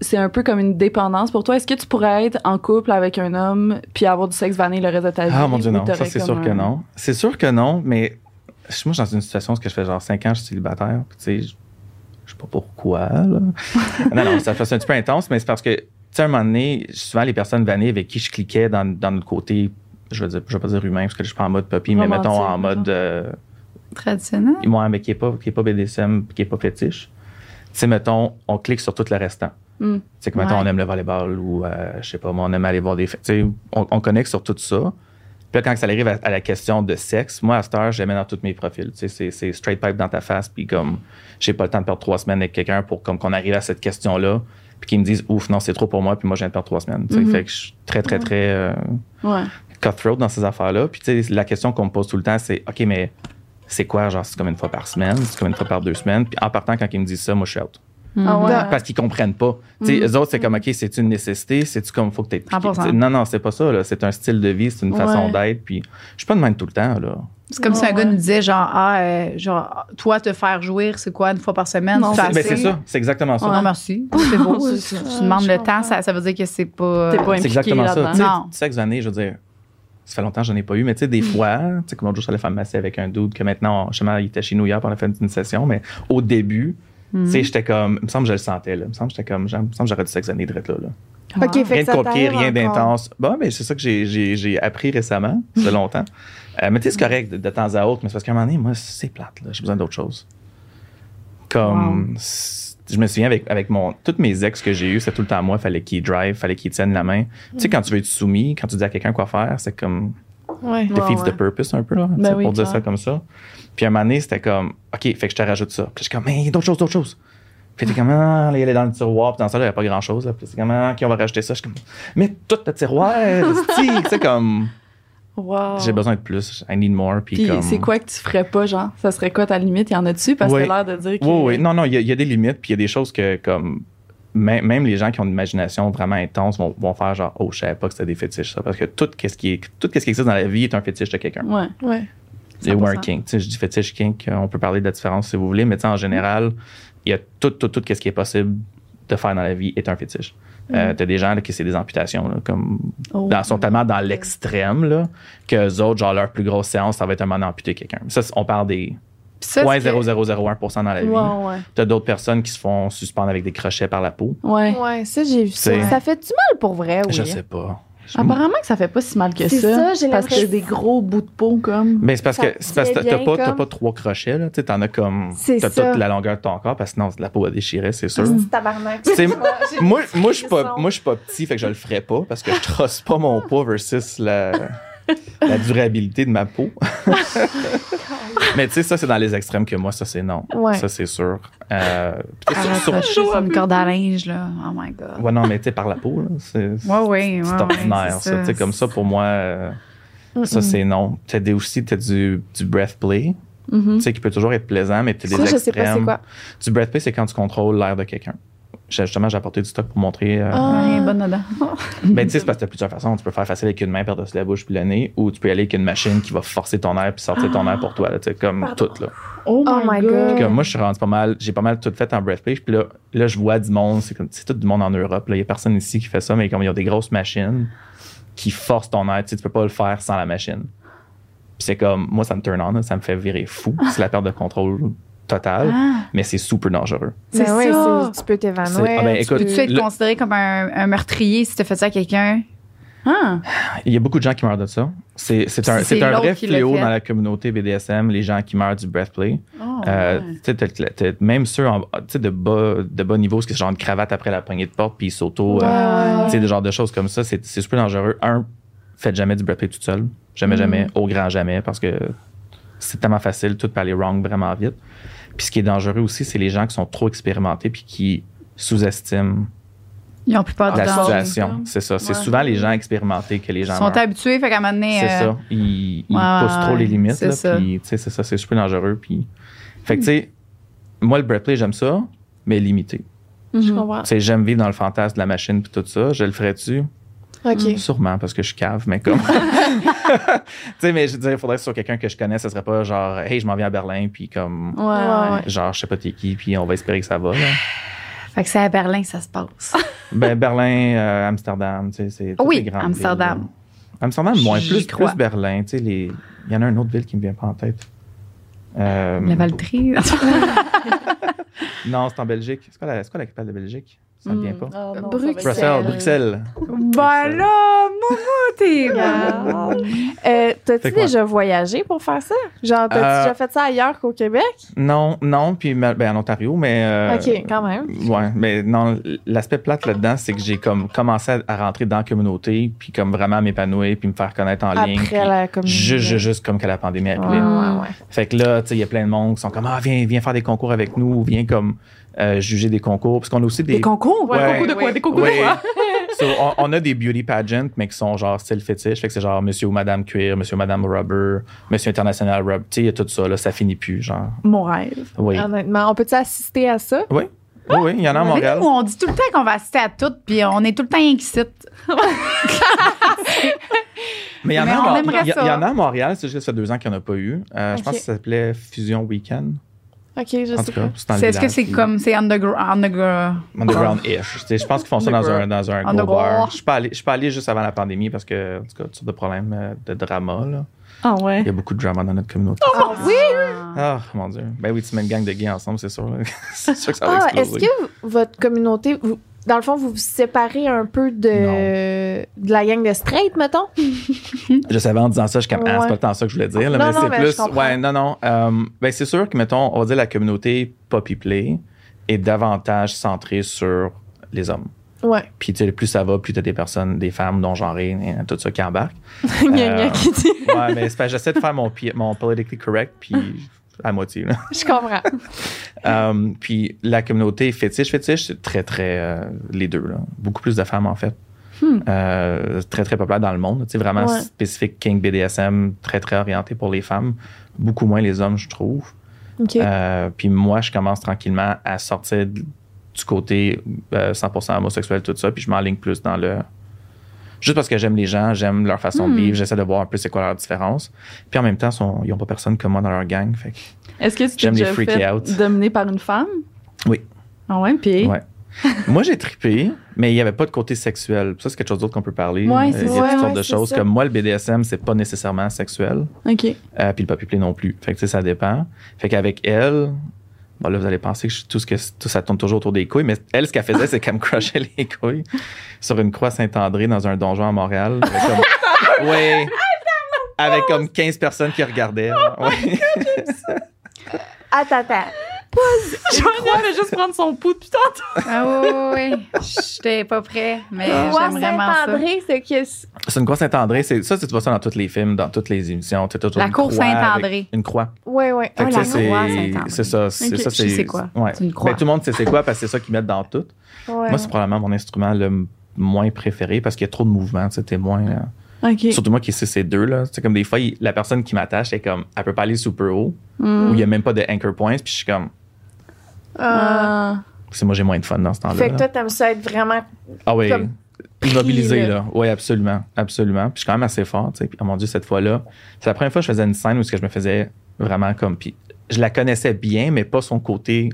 [SPEAKER 6] c'est un peu comme une dépendance pour toi? Est-ce que tu pourrais être en couple avec un homme puis avoir du sexe vanille le reste de ta vie?
[SPEAKER 5] Ah mon dieu, non. Ça, c'est sûr que non. C'est sûr que non, mais moi, je suis dans une situation où je fais genre 5 ans, je suis célibataire. puis Tu sais, je je sais pas pourquoi. Là. non, non, ça fait un petit peu intense, mais c'est parce que, tu sais, à un moment donné, souvent, les personnes vannées avec qui je cliquais dans, dans notre côté, je veux dire, je vais pas dire humain, parce que je suis pas en mode puppy, mais mettons en mode. euh,
[SPEAKER 1] Traditionnel.
[SPEAKER 5] moi, mais qui est pas, qui est pas BDSM, qui est pas fétiche. Tu sais, mettons, on clique sur tout le restant.
[SPEAKER 6] Mm.
[SPEAKER 5] Tu sais, que mettons,
[SPEAKER 1] Ouais.
[SPEAKER 5] on aime le volleyball ou, euh, je sais pas, moi, on aime aller voir des. sais, on, on connecte sur tout ça. Puis là, quand ça arrive à, à la question de sexe, moi, à cette heure, mets dans tous mes profils. Tu sais, c'est- c'est straight pipe dans ta face, puis comme, j'ai pas le temps de perdre trois semaines avec quelqu'un pour comme qu'on arrive à cette question-là, puis qu'ils me disent, ouf, non, c'est trop pour moi, puis moi, je viens de perdre trois semaines. Tu sais,
[SPEAKER 6] Mhm.
[SPEAKER 5] fait que je suis très, très, très. euh,
[SPEAKER 6] Ouais.
[SPEAKER 5] cutthroat dans ces affaires-là. Puis, tu sais, la question qu'on me pose tout le temps, c'est OK, mais c'est quoi, genre, c'est comme une fois par semaine, c'est comme une fois par deux semaines. Puis, en partant, quand ils me disent ça, moi, je suis out.
[SPEAKER 6] Ah ouais.
[SPEAKER 5] Parce qu'ils comprennent pas. Sais, eux autres, c'est comme OK, c'est une nécessité, c'est-tu comme faut que tu
[SPEAKER 1] 100%.
[SPEAKER 5] Non, non, c'est pas ça, là. C'est un style de vie, c'est une façon d'être. Puis, je suis pas de même tout le temps, là.
[SPEAKER 1] C'est comme si un
[SPEAKER 6] Ouais,
[SPEAKER 1] gars nous disait, genre, ah, euh, genre, toi, te faire jouir, c'est quoi, une fois par semaine?
[SPEAKER 6] Non, c'est-
[SPEAKER 5] Ben, c'est ça, c'est exactement ça.
[SPEAKER 1] Non, merci. C'est beau. Tu, demandes le temps, ça, ça veut dire que c'est pas.
[SPEAKER 6] T'es pas
[SPEAKER 5] C'est exactement ça. Tu sais, sexe vanille, je veux dire, ça fait longtemps que j'en ai pas eu, mais tu sais, des fois, tu sais, comme l'autre jour, je suis allé faire masser avec un dude que maintenant, justement, il était chez nous hier, puis on a fait une session, mais au début,
[SPEAKER 1] Mhm.
[SPEAKER 5] tu sais, j'étais comme, il me semble que je le sentais, là. Il me semble que j'étais comme, il me semble que j'aurais du sexe vanille direct là, là.
[SPEAKER 4] OK, fait
[SPEAKER 5] Rien de compliqué, rien d'intense. Bon, mais c'est ça que j'ai- j'ai j'ai appris récemment, ça fait longtemps. Euh, mais tu sais, c'est correct de, de temps à autre, mais c'est parce qu'à un moment donné, moi, c'est plate, là. J'ai besoin d'autre chose. Comme. c'est- Je me souviens avec, avec mon. Toutes mes ex que j'ai eues, c'était tout le temps moi, fallait qu'ils drive, fallait qu'ils tiennent la main. Tu sais, quand tu veux être soumis, quand tu dis à quelqu'un quoi faire, c'est comme.
[SPEAKER 4] Ouais.
[SPEAKER 5] defeats
[SPEAKER 6] ouais.
[SPEAKER 5] the purpose un peu, là,
[SPEAKER 6] Ben oui,
[SPEAKER 5] pour dire ça comme ça. Puis à un moment donné, c'était comme, OK, fait que je te rajoute ça. Puis je suis comme, mais d'autres choses, d'autres choses. Puis t'es comme, ah, là, il est dans le tiroir. Puis dans ça, là, il n'y a pas grand-chose. là. Puis c'est comme, ah, OK, on va rajouter ça. Je suis comme, mais tout le tiroir, sais, comme,
[SPEAKER 6] Wow.
[SPEAKER 5] j'ai besoin de plus. I need more. Puis,
[SPEAKER 6] Puis
[SPEAKER 5] comme.
[SPEAKER 6] c'est quoi que tu ferais pas, genre? Ça serait quoi ta limite? Y en a-tu? Parce que
[SPEAKER 5] Oui.
[SPEAKER 6] t'as l'air de dire que.
[SPEAKER 5] Oui, oui. Non, non, il y, a- il y a des limites. Puis il y a des choses que, comme, même, même les gens qui ont une imagination vraiment intense vont, vont faire genre, oh, je savais pas que c'était des fétiches, ça. Parce que tout ce qui, est, tout ce qui existe dans la vie est un fétiche de quelqu'un.
[SPEAKER 6] Ouais.
[SPEAKER 4] Ouais.
[SPEAKER 5] Ou un
[SPEAKER 6] 100%.
[SPEAKER 5] kink. Tu sais, je dis fétiche kink, on peut parler de la différence si vous voulez, mais tu sais, en général, il y a tout, tout, tout ce qui est possible de faire dans la vie est un fétiche. Euh, T'as des gens là, qui c'est des amputations, là, comme
[SPEAKER 6] Oh.
[SPEAKER 5] dans, sont tellement dans l'extrême là, que autres, genre leur plus grosse séance, ça va être un moment d'amputer quelqu'un. Ça, c'est- on parle des
[SPEAKER 1] ça, que-
[SPEAKER 5] 0.0001% dans la vie.
[SPEAKER 6] Ouais, ouais.
[SPEAKER 5] T'as d'autres personnes qui se font suspendre avec des crochets par la peau.
[SPEAKER 6] Ouais.
[SPEAKER 4] Ouais, ça, j'ai vu ça. Ça fait-tu mal pour vrai, oui?
[SPEAKER 5] Je sais pas. Je-
[SPEAKER 6] Apparemment que ça fait pas si mal que
[SPEAKER 4] C'est
[SPEAKER 6] ça.
[SPEAKER 4] ça, j'ai
[SPEAKER 6] Parce que
[SPEAKER 4] l'impression-
[SPEAKER 6] des gros bouts de peau, comme.
[SPEAKER 5] Mais c'est parce
[SPEAKER 4] Ça
[SPEAKER 5] que c'est parce que
[SPEAKER 4] tient
[SPEAKER 5] t'as pas,
[SPEAKER 4] comme-
[SPEAKER 5] pas trois crochets, là. Tu sais, t'en as comme.
[SPEAKER 4] C'est
[SPEAKER 5] T'as toute la longueur de ton corps, parce que sinon, la peau a déchiré, c'est sûr.
[SPEAKER 4] C'est tabarnak.
[SPEAKER 5] Moi, moi, je suis pas,
[SPEAKER 4] frisson.
[SPEAKER 5] moi, je suis pas petit, fait que je le ferais pas parce que je trosse pas mon poids versus la, la durabilité de ma peau. Mais tu sais, ça, c'est dans les extrêmes que moi, ça, c'est non.
[SPEAKER 4] Ouais.
[SPEAKER 5] Ça, c'est sûr. Euh, sur-
[SPEAKER 1] Arrête,
[SPEAKER 5] sur-
[SPEAKER 1] sur une corde à linge, là. Oh my God.
[SPEAKER 5] ouais, non, mais tu sais, par la peau, là, c'est
[SPEAKER 1] Ouais, ouais,
[SPEAKER 5] c'est
[SPEAKER 1] ouais,
[SPEAKER 5] ordinaire, ça. Tu sais, comme ça, pour moi, euh, ça, c'est non. T'as des, aussi, t'as du, du breath play,
[SPEAKER 6] Mhm.
[SPEAKER 5] tu sais, qui peut toujours être plaisant, mais t'as des
[SPEAKER 4] Ça, je sais pas c'est
[SPEAKER 5] extrêmes.
[SPEAKER 4] quoi.
[SPEAKER 5] Du breath play, c'est quand tu contrôles l'air de quelqu'un. J'ai- Justement, j'ai apporté du stock pour montrer. euh,
[SPEAKER 4] Ah.
[SPEAKER 1] Ouais, bonne dedans.
[SPEAKER 5] Ben, tu sais, c'est parce que t'as plusieurs façons. Tu peux faire facile avec une main par-dessus la bouche puis le nez, ou tu peux y aller avec une machine qui va forcer ton air puis sortir ton air pour toi, là, tu comme tout, là.
[SPEAKER 6] Oh,
[SPEAKER 4] Oh my God.
[SPEAKER 5] Comme moi, je suis rendu pas mal, j'ai pas mal tout fait en breathplay, puis là, là, je vois du monde, c'est comme, c'est tout du monde en Europe, là. Il y a personne ici qui fait ça, mais comme il y a des grosses machines qui forcent ton air, tu sais, tu peux pas le faire sans la machine. Puis c'est comme, moi, ça me turn on, là, ça me fait virer fou. C'est la perte de contrôle totale,
[SPEAKER 1] Ah.
[SPEAKER 5] mais c'est super dangereux.
[SPEAKER 1] C'est
[SPEAKER 4] Ben ouais,
[SPEAKER 1] ça.
[SPEAKER 4] c'est- Tu peux t'évanouir.
[SPEAKER 5] Ah ben,
[SPEAKER 4] tu
[SPEAKER 1] Peux-tu être
[SPEAKER 5] Le-
[SPEAKER 1] considéré comme un, un meurtrier si tu fait ça à quelqu'un?
[SPEAKER 6] Ah.
[SPEAKER 5] Il y a beaucoup de gens qui meurent de ça. C'est, c'est un,
[SPEAKER 1] C'est
[SPEAKER 5] un vrai fléau dans la communauté BDSM, les gens qui meurent du breathplay.
[SPEAKER 6] Oh,
[SPEAKER 5] Euh,
[SPEAKER 6] ouais.
[SPEAKER 5] tu sais, t'as- t'as- t'as- même ceux en- tu sais, de, bas, de bas niveau, ce qui est genre une cravate après la poignée de porte, puis ils s'auto.
[SPEAKER 4] Ouais,
[SPEAKER 5] euh,
[SPEAKER 4] ouais,
[SPEAKER 5] tu sais, des genres de choses comme ça, c'est, c'est super dangereux. Un, faites jamais du breathplay tout seul. Jamais, jamais, au grand jamais, parce que c'est tellement facile, tout peut aller wrong vraiment vite. Puis ce qui est dangereux aussi, c'est les gens qui sont trop expérimentés puis qui sous-estiment
[SPEAKER 1] Ils ont plus peur du
[SPEAKER 5] la situation. C'est ça. C'est souvent les gens expérimentés que les
[SPEAKER 1] Ils
[SPEAKER 5] gens
[SPEAKER 1] sont
[SPEAKER 5] meurent.
[SPEAKER 1] habitués, fait qu'à un moment donné.
[SPEAKER 5] C'est
[SPEAKER 1] euh,
[SPEAKER 5] ça. Ils, ils
[SPEAKER 1] ouais,
[SPEAKER 5] poussent trop les limites.
[SPEAKER 1] c'est
[SPEAKER 5] Là,
[SPEAKER 1] ça.
[SPEAKER 5] puis, tu sais, c'est ça, c'est super dangereux. Puis... Fait que, tu sais, moi, le breathplay, j'aime ça, mais limité.
[SPEAKER 4] Je comprends.
[SPEAKER 5] Tu sais, j'aime vivre dans le fantasme de la machine puis tout ça. Je le ferais-tu?
[SPEAKER 4] OK.
[SPEAKER 5] Sûrement, parce que je suis cave, mais comme. tu sais, mais je veux dire, il faudrait que ce soit quelqu'un que je connais. Ce serait pas genre, hey, je m'en viens à Berlin, puis comme.
[SPEAKER 6] Ouais, ouais.
[SPEAKER 5] Genre, je sais pas t'es qui, puis on va espérer que ça va. Là.
[SPEAKER 1] Fait que c'est à Berlin que ça se passe.
[SPEAKER 5] Ben, Berlin, euh, Amsterdam, tu sais, c'est.
[SPEAKER 1] Oui,
[SPEAKER 5] les grandes
[SPEAKER 1] Amsterdam.
[SPEAKER 5] villes. Amsterdam, moins. Plus,
[SPEAKER 1] crois.
[SPEAKER 5] plus Berlin, tu sais, les. Il y en a une autre ville qui me vient pas en tête. Euh,
[SPEAKER 1] La Valtrie.
[SPEAKER 5] Non, c'est en Belgique. C'est quoi, la, c'est quoi la capitale de Belgique? Ça me vient
[SPEAKER 6] Mm.
[SPEAKER 5] pas.
[SPEAKER 6] Ah, non,
[SPEAKER 4] Bruxelles.
[SPEAKER 6] va
[SPEAKER 5] Bruxelles, Bruxelles.
[SPEAKER 1] ben là, t'es.
[SPEAKER 4] Euh, T'as-tu
[SPEAKER 5] quoi?
[SPEAKER 4] déjà voyagé pour faire ça? Genre, t'as-tu
[SPEAKER 5] Euh,
[SPEAKER 4] déjà fait ça ailleurs qu'au Québec?
[SPEAKER 5] Non, non, puis ben, en Ontario, mais. euh,
[SPEAKER 4] OK, quand même.
[SPEAKER 5] Ouais, mais non, l'aspect plate là-dedans, c'est que j'ai comme commencé à, à rentrer dans la communauté, puis comme vraiment m'épanouir, puis me faire connaître en ligne.
[SPEAKER 4] Après la communauté.
[SPEAKER 5] Juste, juste, juste comme que la pandémie est arrivée.
[SPEAKER 4] Ouais, ouais, ouais.
[SPEAKER 5] Fait que là, tu sais, il y a plein de monde qui sont comme, ah, viens, viens faire des concours avec nous, viens comme euh, juger des concours. Parce qu'on a aussi des.
[SPEAKER 6] Des concours?
[SPEAKER 5] Ouais.
[SPEAKER 6] Des concours de quoi? Des concours
[SPEAKER 5] Ouais.
[SPEAKER 6] de quoi?
[SPEAKER 5] So, on, on a des beauty pageants, mais qui sont genre style fétiche. Fait que c'est genre monsieur ou madame cuir, monsieur ou madame rubber, monsieur international rubber. Tu sais, il y a tout ça, là, ça finit plus, genre.
[SPEAKER 6] Mon rêve.
[SPEAKER 5] Oui.
[SPEAKER 4] Honnêtement, on peut-tu assister à ça?
[SPEAKER 5] Oui. Oui, oui, il y en a à Montréal.
[SPEAKER 1] nous, on dit tout le temps qu'on va assister à tout, puis on est tout le temps inquiets.
[SPEAKER 5] Mais il y en a, à Montréal, c'est juste que ça fait deux ans qu'il n'y en a pas eu. Euh, Je pense que ça s'appelait Fusion Weekend.
[SPEAKER 4] OK, je
[SPEAKER 5] En
[SPEAKER 4] sais
[SPEAKER 1] Est-ce que
[SPEAKER 5] village,
[SPEAKER 1] c'est
[SPEAKER 5] puis-
[SPEAKER 1] comme, c'est underground? underground-
[SPEAKER 5] Underground-ish. Je pense qu'ils font ça dans un, dans un gros
[SPEAKER 1] Underground.
[SPEAKER 5] bar. Je suis pas allé- je suis pas allé juste avant la pandémie parce que, en tout cas, toutes sortes de problèmes euh, de drama. Là.
[SPEAKER 6] Ah ouais.
[SPEAKER 5] Il y a beaucoup de drama dans notre communauté.
[SPEAKER 1] Ah, oui!
[SPEAKER 5] Ah, mon Dieu. Ben oui, tu mets une gang de gays ensemble, c'est sûr. c'est sûr que ça va
[SPEAKER 4] Ah, est-ce
[SPEAKER 5] exploser.
[SPEAKER 4] que votre communauté, vous-
[SPEAKER 2] dans le fond, vous vous séparez un peu de, de la gang de straight, mettons?
[SPEAKER 5] Je savais en disant ça, je suis comme, ah, c'est pas tant ça que je voulais dire, là,
[SPEAKER 2] Non,
[SPEAKER 5] mais
[SPEAKER 2] non,
[SPEAKER 5] c'est
[SPEAKER 2] je
[SPEAKER 5] plus. Ouais, non, non. euh, ben, c'est sûr que, mettons, on va dire la communauté Poppy Play est davantage centrée sur les hommes.
[SPEAKER 2] Ouais.
[SPEAKER 5] Puis, tu sais, plus ça va, plus t'as des personnes, des femmes non-genrées, et tout ça qui embarquent. Euh,
[SPEAKER 2] qui dit.
[SPEAKER 5] ouais, mais j'essaie de faire mon, mon politically correct, puis à moitié, là.
[SPEAKER 2] Je comprends.
[SPEAKER 5] Euh, puis la communauté fétiche, fétiche, c'est très, très euh, les deux. Là. Beaucoup plus de femmes, en fait. Euh, très, très populaire dans le monde. Sais, vraiment
[SPEAKER 2] Ouais.
[SPEAKER 5] spécifique King BDSM, très, très orienté pour les femmes. Beaucoup moins les hommes, je trouve. Euh, puis moi, je commence tranquillement à sortir du côté euh, 100% homosexuel, tout ça. Puis je m'enligne plus dans le. Juste parce que j'aime les gens, j'aime leur façon de vivre, j'essaie de voir un peu c'est quoi leur différence. Puis en même temps, sont- ils n'ont pas personne comme moi dans leur gang. Fait
[SPEAKER 6] Est-ce que tu t'es
[SPEAKER 5] J'aime les
[SPEAKER 6] déjà
[SPEAKER 5] freaky
[SPEAKER 6] fait
[SPEAKER 5] out.
[SPEAKER 6] dominer par une femme?
[SPEAKER 5] Oui.
[SPEAKER 6] Ah ouais, puis...
[SPEAKER 5] Ouais. Moi, j'ai trippé, mais il n'y avait pas de côté sexuel. Ça, c'est quelque chose d'autre qu'on peut parler.
[SPEAKER 6] Ouais, c'est
[SPEAKER 5] il y a toutes
[SPEAKER 2] Ouais,
[SPEAKER 5] sortes
[SPEAKER 2] ouais,
[SPEAKER 5] de choses.
[SPEAKER 2] ça.
[SPEAKER 5] Comme moi, le BDSM, c'est pas nécessairement sexuel.
[SPEAKER 6] OK.
[SPEAKER 5] Euh, puis le play non plus. Fait que, ça dépend. Fait qu'avec elle, bon, là, vous allez penser que tout, ce que, tout ça tourne toujours autour des couilles, mais elle, ce qu'elle faisait, c'est qu'elle me crushait les couilles sur une croix Saint-André dans un donjon à Montréal. Avec comme, ouais. Avec comme 15 personnes qui regardaient. Ouais.
[SPEAKER 2] Attends, attends.
[SPEAKER 6] Joanna va juste prendre son pouls depuis tantôt.
[SPEAKER 1] Ah oui, oui, oui. J'étais pas prêt, mais j'aime vraiment ça.
[SPEAKER 2] Saint-André, c'est que.
[SPEAKER 5] C'est une croix Saint-André. C'est, ça, tu vois ça dans tous les films, dans toutes les émissions.
[SPEAKER 1] La
[SPEAKER 5] une
[SPEAKER 1] cour Saint-André.
[SPEAKER 5] Une croix. Fait
[SPEAKER 1] Oh,
[SPEAKER 5] que
[SPEAKER 1] la
[SPEAKER 5] ça, c'est,
[SPEAKER 1] croix Saint-André.
[SPEAKER 5] c'est ça. C'est ça c'est,
[SPEAKER 1] quoi?
[SPEAKER 5] Ouais.
[SPEAKER 1] C'est une croix.
[SPEAKER 5] Ben, tout le monde sait c'est quoi parce que c'est ça qu'ils mettent dans tout.
[SPEAKER 2] Ouais.
[SPEAKER 5] Moi, c'est probablement mon instrument le moins préféré parce qu'il y a trop de mouvements. Tu sais, t'es moins. euh. Surtout moi qui sais ces deux là. C'est comme des fois, il- la personne qui m'attache, c'est comme, elle peut pas aller super haut
[SPEAKER 6] Mm.
[SPEAKER 5] ou il y a même pas de anchor points. Puis je suis comme,
[SPEAKER 6] Ah.
[SPEAKER 5] c'est moi j'ai moins de fun dans ce temps-là.
[SPEAKER 2] Fait que toi, t'aimes ça être vraiment.
[SPEAKER 5] Ah oui.
[SPEAKER 2] comme
[SPEAKER 5] Immobilisé,
[SPEAKER 2] là.
[SPEAKER 5] Oui, absolument. Absolument. Puis je suis quand même assez fort, tu sais. Puis, oh mon Dieu, cette fois-là, c'est la première fois que je faisais une scène où ce que je me faisais vraiment comme. Puis je la connaissais bien, mais pas son côté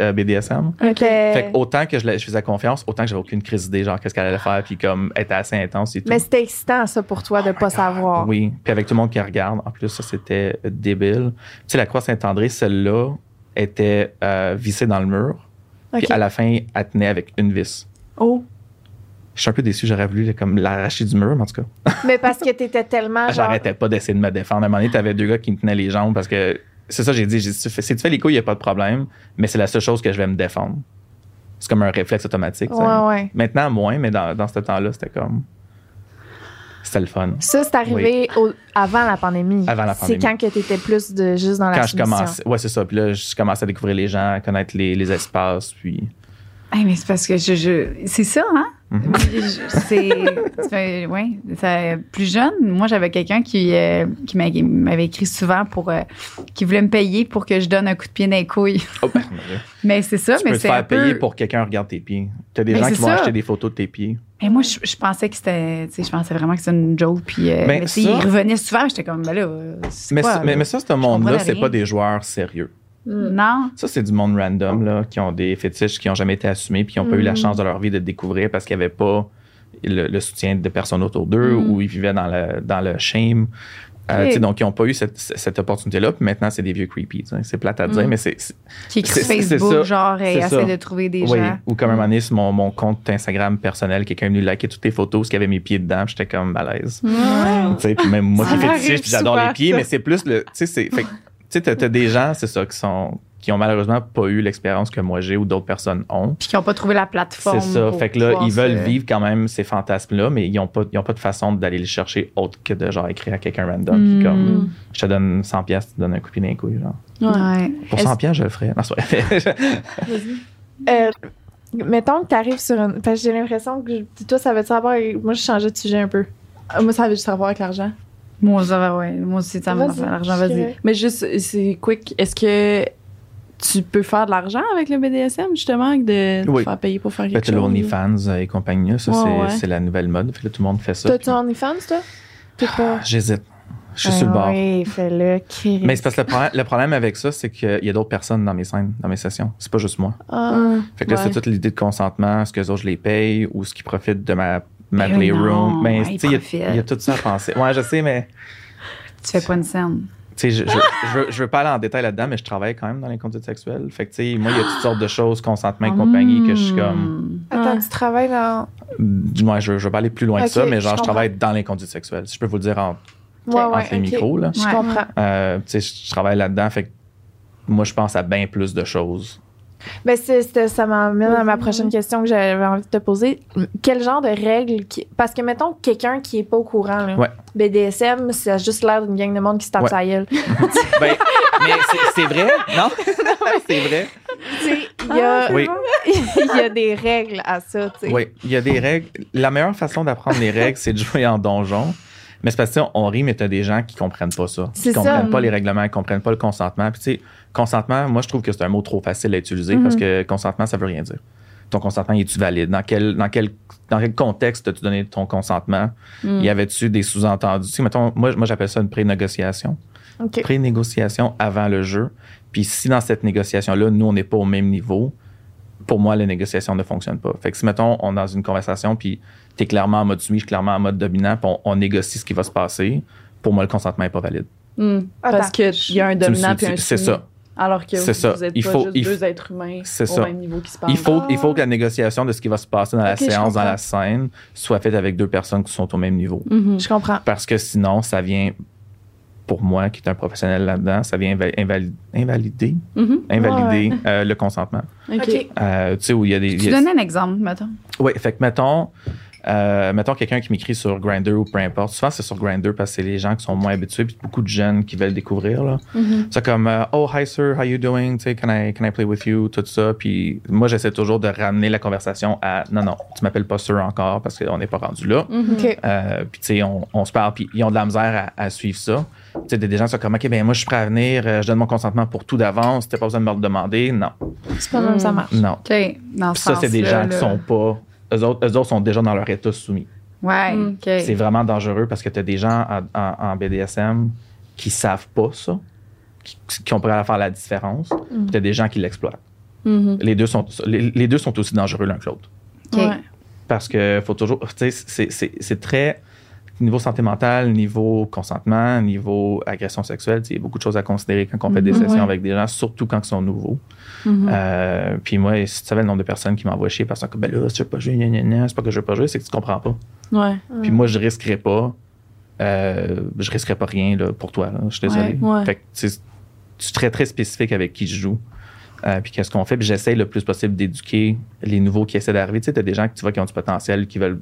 [SPEAKER 5] euh, BDSM. Fait que autant que je, faisais confiance, autant que j'avais aucune crise d'idée, genre, qu'est-ce qu'elle allait faire, puis comme, elle était assez intense et tout.
[SPEAKER 2] Mais c'était excitant, ça, pour toi, de pas savoir.
[SPEAKER 5] Oui. Puis avec tout le monde qui regarde, en plus, ça, c'était débile. Tu sais, la croix Saint-André, celle-là, était euh, vissée dans le mur. Puis à la fin, elle tenait avec une vis.
[SPEAKER 6] Oh.
[SPEAKER 5] Je suis un peu déçu, j'aurais voulu comme l'arracher du mur, mais en tout cas.
[SPEAKER 2] Mais parce que t'étais tellement. genre-
[SPEAKER 5] J'arrêtais pas d'essayer de me défendre. À un moment donné, t'avais deux gars qui me tenaient les jambes parce que c'est ça, j'ai dit. J'ai dit, si tu fais- si tu fais les couilles, il n'y a pas de problème, mais c'est la seule chose que je vais me défendre. C'est comme un réflexe automatique. tu sais.
[SPEAKER 2] Ouais, ouais.
[SPEAKER 5] Maintenant, moins, mais dans, dans ce temps-là, c'était comme. C'était le fun.
[SPEAKER 2] Ça, c'est arrivé au- avant la pandémie.
[SPEAKER 5] Avant la
[SPEAKER 2] C'est
[SPEAKER 5] pandémie.
[SPEAKER 2] quand que t'étais plus de juste dans la
[SPEAKER 5] Quand je. Ouais, c'est ça. Puis là, je commence à découvrir les gens, à connaître les, les espaces. Puis.
[SPEAKER 1] Hey, mais c'est parce que je, je- c'est ça, hein?
[SPEAKER 5] Mhm.
[SPEAKER 1] C'est, ouais, ça- plus jeune, moi j'avais quelqu'un qui, euh, qui m'a- qui m'avait écrit souvent pour, euh, qui voulait me payer pour que je donne un coup de pied dans les couilles.
[SPEAKER 5] Oh, ben.
[SPEAKER 1] Mais c'est ça,
[SPEAKER 5] tu
[SPEAKER 1] mais c'est
[SPEAKER 5] faire payer pour que quelqu'un regarde tes pieds. T'as des
[SPEAKER 1] Mais
[SPEAKER 5] gens qui vont acheter des photos de tes pieds.
[SPEAKER 1] Mais moi, je, je pensais que c'était, tu sais, je pensais vraiment que c'était une joke. Puis, euh,
[SPEAKER 5] Ben,
[SPEAKER 1] mais tu
[SPEAKER 5] ça-
[SPEAKER 1] il revenait souvent, j'étais comme, ben là,
[SPEAKER 5] Mais,
[SPEAKER 1] quoi,
[SPEAKER 5] ça- mais,
[SPEAKER 1] là?
[SPEAKER 5] mais ça, ce monde-là,
[SPEAKER 1] comprenais
[SPEAKER 5] c'est pas des joueurs sérieux.
[SPEAKER 1] Non?
[SPEAKER 5] Ça, c'est du monde random, là, qui ont des fétiches qui n'ont jamais été assumés, puis qui n'ont pas eu la chance de leur vie de le découvrir parce qu'il n'y avait pas le, le soutien de personnes autour d'eux ou ils vivaient dans le, dans le shame. Euh,
[SPEAKER 1] Ok.
[SPEAKER 5] tu sais, donc, ils n'ont pas eu cette, cette opportunité-là. Puis maintenant, c'est des vieux creepy. C'est plate à dire, mais c'est. c'est-
[SPEAKER 1] Qui écrit Facebook,
[SPEAKER 5] ça.
[SPEAKER 1] genre, et essaie de trouver des
[SPEAKER 5] oui.
[SPEAKER 1] gens.
[SPEAKER 5] Ou comme un moment donné, sur mon, mon compte Instagram personnel, quelqu'un est venu liker toutes tes photos, parce qu'il y avait mes pieds dedans, puis j'étais comme malaise. Tu sais, puis même moi qui fétiche, puis j'adore les pieds,
[SPEAKER 6] ça.
[SPEAKER 5] mais c'est plus le. Tu sais, c'est. Tu sais, t'as t'as des gens, c'est ça, qui sont qui ont malheureusement pas eu l'expérience que moi j'ai ou d'autres personnes ont.
[SPEAKER 1] Puis qui n'ont pas trouvé la plateforme.
[SPEAKER 5] C'est ça. Fait que là, ils veulent vivre quand même ces fantasmes-là, mais ils n'ont pas, ils ont pas de façon d'aller les chercher autre que de genre écrire à quelqu'un random. Puis
[SPEAKER 1] Mm.
[SPEAKER 5] comme, je te donne 100 pièces, tu te donnes un coup de pied les couilles, genre.
[SPEAKER 1] Ouais.
[SPEAKER 5] Pour
[SPEAKER 2] Est-ce-
[SPEAKER 5] 100 pièces, je le ferais. Non, c'est vrai.
[SPEAKER 2] Euh, mettons que t'arrives sur une. Parce que j'ai l'impression que je- toi, ça veut te savoir. Moi, je changeais de sujet un peu.
[SPEAKER 6] Ah, Moi, ça avait juste à voir avec l'argent.
[SPEAKER 1] Moi, ça va, ouais. Moi aussi, ça me fait l'argent, vas-y.
[SPEAKER 6] Mais juste, c'est quick. Est-ce que tu peux faire de l'argent avec le BDSM, justement, avec de te
[SPEAKER 5] Oui.
[SPEAKER 6] faire payer pour faire
[SPEAKER 5] Fait
[SPEAKER 6] quelque
[SPEAKER 5] que
[SPEAKER 6] chose?
[SPEAKER 5] l'OnlyFans euh, et compagnie, ça,
[SPEAKER 6] Ouais,
[SPEAKER 5] c'est,
[SPEAKER 6] ouais.
[SPEAKER 5] la nouvelle mode. Fait que là, tout le monde fait ça.
[SPEAKER 2] T'as-tu
[SPEAKER 5] puis-
[SPEAKER 2] OnlyFans, toi? Pas.
[SPEAKER 5] J'hésite. Je suis sur le bord.
[SPEAKER 2] Ah Oui, fais-le.
[SPEAKER 5] Mais c'est parce que le problème, le problème avec ça, c'est qu'il y a d'autres personnes dans mes scènes, dans mes sessions. C'est pas juste moi.
[SPEAKER 2] Ah.
[SPEAKER 5] Fait que là,
[SPEAKER 6] ouais.
[SPEAKER 5] c'est toute l'idée de consentement, est-ce que les autres, je les paye ou ce qui profitent de ma, ma playroom.
[SPEAKER 1] non, ils
[SPEAKER 5] tu sais, il y a-
[SPEAKER 1] profitent.
[SPEAKER 5] il y, a tout ça à penser. Ouais, je sais, mais
[SPEAKER 1] Tu fais pas une scène?
[SPEAKER 5] Tu sais, je, je, je, veux, je veux pas aller en détail là-dedans, mais je travaille quand même dans les conduites sexuelles. Fait que, tu sais, moi, il y a toutes sortes de choses, consentement et compagnie, que je suis comme.
[SPEAKER 4] Attends, tu travailles dans.
[SPEAKER 5] Du moins, je, je veux pas aller plus loin que ça, mais
[SPEAKER 4] je
[SPEAKER 5] genre, je, travaille dans les conduites sexuelles. Si je peux vous le dire en,
[SPEAKER 4] Ouais, ouais,
[SPEAKER 5] entre les micros, là.
[SPEAKER 4] Je comprends.
[SPEAKER 5] Euh, tu sais, je travaille là-dedans. Fait que moi, je pense à bien plus de choses.
[SPEAKER 4] Ben, ça m'amène à ma prochaine question que j'avais envie de te poser. Quel genre de règles qui- Parce que, mettons, quelqu'un qui est pas au courant, là,
[SPEAKER 5] Ouais.
[SPEAKER 4] BDSM, ça a juste l'air d'une gang de monde qui se tape
[SPEAKER 5] Ouais.
[SPEAKER 4] sa gueule.
[SPEAKER 5] Ben, mais c'est- vrai, non? c'est vrai.
[SPEAKER 4] Il y a-
[SPEAKER 5] Oui.
[SPEAKER 4] il y a des règles à ça, tu sais.
[SPEAKER 5] Oui, il y a des règles. La meilleure façon d'apprendre les règles, c'est de jouer en donjon. Mais c'est parce que on rit, mais t'as des gens qui comprennent pas ça. Qui
[SPEAKER 4] ça.
[SPEAKER 5] comprennent pas les règlements, qui comprennent pas le consentement. Puis tu sais, consentement, moi je trouve que c'est un mot trop facile à utiliser parce que consentement, ça veut rien dire. Ton consentement, est-tu valide? Dans quel, dans quel, dans quel contexte as-tu donné ton consentement? Y avait-tu des sous-entendus? Tu sais, mettons, moi, moi j'appelle ça une pré-négociation. Pré-négociation avant le jeu. Puis si dans cette négociation-là, nous, on n'est pas au même niveau, pour moi, la négociation ne fonctionne pas. Fait que si, mettons, on est dans une conversation, puis tu es clairement en mode soumis, je suis clairement en mode dominant, puis on, on négocie ce qui va se passer, pour moi, le consentement n'est pas valide.
[SPEAKER 6] Hmm. Parce qu'il y a un dominant puis un
[SPEAKER 5] C'est ça.
[SPEAKER 6] Alors que vous
[SPEAKER 5] ça.
[SPEAKER 6] êtes
[SPEAKER 5] Il
[SPEAKER 6] pas
[SPEAKER 5] faut-
[SPEAKER 6] juste
[SPEAKER 5] il
[SPEAKER 6] deux êtres humains au
[SPEAKER 5] ça.
[SPEAKER 6] même niveau qui se parlent.
[SPEAKER 5] Il faut, il faut que la négociation de ce qui va se passer dans la séance, dans la scène, soit faite avec deux personnes qui sont au même niveau.
[SPEAKER 6] Mhm.
[SPEAKER 4] Je comprends.
[SPEAKER 5] Parce que sinon, ça vient, pour moi, qui est un professionnel là-dedans, ça vient inva- invali- invalider,
[SPEAKER 6] Mhm.
[SPEAKER 5] invalider euh, le consentement.
[SPEAKER 6] OK.
[SPEAKER 5] Euh, tu sais, où il y a des.
[SPEAKER 1] Tu
[SPEAKER 5] a-
[SPEAKER 1] donnes un exemple, mettons.
[SPEAKER 5] Oui, fait que mettons, euh, mettons quelqu'un qui m'écrit sur Grindr ou peu importe. Souvent, c'est sur Grindr parce que c'est les gens qui sont moins habitués, puis beaucoup de jeunes qui veulent découvrir. là. C'est comme, euh, oh, hi sir, how you doing? Can I, can I play with you? Tout ça. Puis moi, j'essaie toujours de ramener la conversation à, non, non, tu m'appelles pas sir encore parce qu'on n'est pas rendu là.
[SPEAKER 4] OK.
[SPEAKER 5] Euh, puis tu sais, on, on se parle, puis ils ont de la misère à, à suivre ça. Tu sais, des gens qui sont comme, OK, ben moi, je suis prêt à venir, euh, je donne mon consentement pour tout d'avance, t'as pas besoin de me le demander. Non,
[SPEAKER 4] C'est pas même ça marche.
[SPEAKER 5] non.
[SPEAKER 1] OK. Dans
[SPEAKER 5] Puis
[SPEAKER 1] ce
[SPEAKER 5] ça, c'est des gens qui
[SPEAKER 1] là.
[SPEAKER 5] sont pas. Eux autres, eux autres sont déjà dans leur état soumis.
[SPEAKER 1] Ouais,
[SPEAKER 6] Mm.
[SPEAKER 1] OK.
[SPEAKER 5] C'est vraiment dangereux parce que tu as des gens en, en- en BDSM qui savent pas ça, qui, qui ont prêt à faire la différence. Puis tu as des gens qui l'exploitent.
[SPEAKER 6] Mhm.
[SPEAKER 5] Les, deux sont, les, les deux sont aussi dangereux l'un que l'autre.
[SPEAKER 6] Ouais.
[SPEAKER 5] Parce que faut toujours. C'est très. Niveau santé mentale, niveau consentement, niveau agression sexuelle, il y a beaucoup de choses à considérer quand on fait des
[SPEAKER 6] Mhm.
[SPEAKER 5] sessions
[SPEAKER 6] Ouais.
[SPEAKER 5] avec des gens, surtout quand ils sont nouveaux.
[SPEAKER 6] Mhm.
[SPEAKER 5] Euh, puis moi, si tu savais le nombre de personnes qui m'envoient chier parce que ben là, si je veux pas jouer, gna, gna, gna, c'est pas que je veux pas jouer, c'est que tu comprends pas.
[SPEAKER 6] Ouais.
[SPEAKER 5] Puis moi, je risquerais pas. euh, je risquerais pas rien là, pour toi. là. Je suis désolé.
[SPEAKER 6] Ouais.
[SPEAKER 5] Fait que tu suis très, très spécifique avec qui je joue. Euh, puis qu'est-ce qu'on fait. Puis j'essaie le plus possible d'éduquer les nouveaux qui essaient d'arriver. Tu sais, t'as des gens que tu vois qui ont du potentiel, qui veulent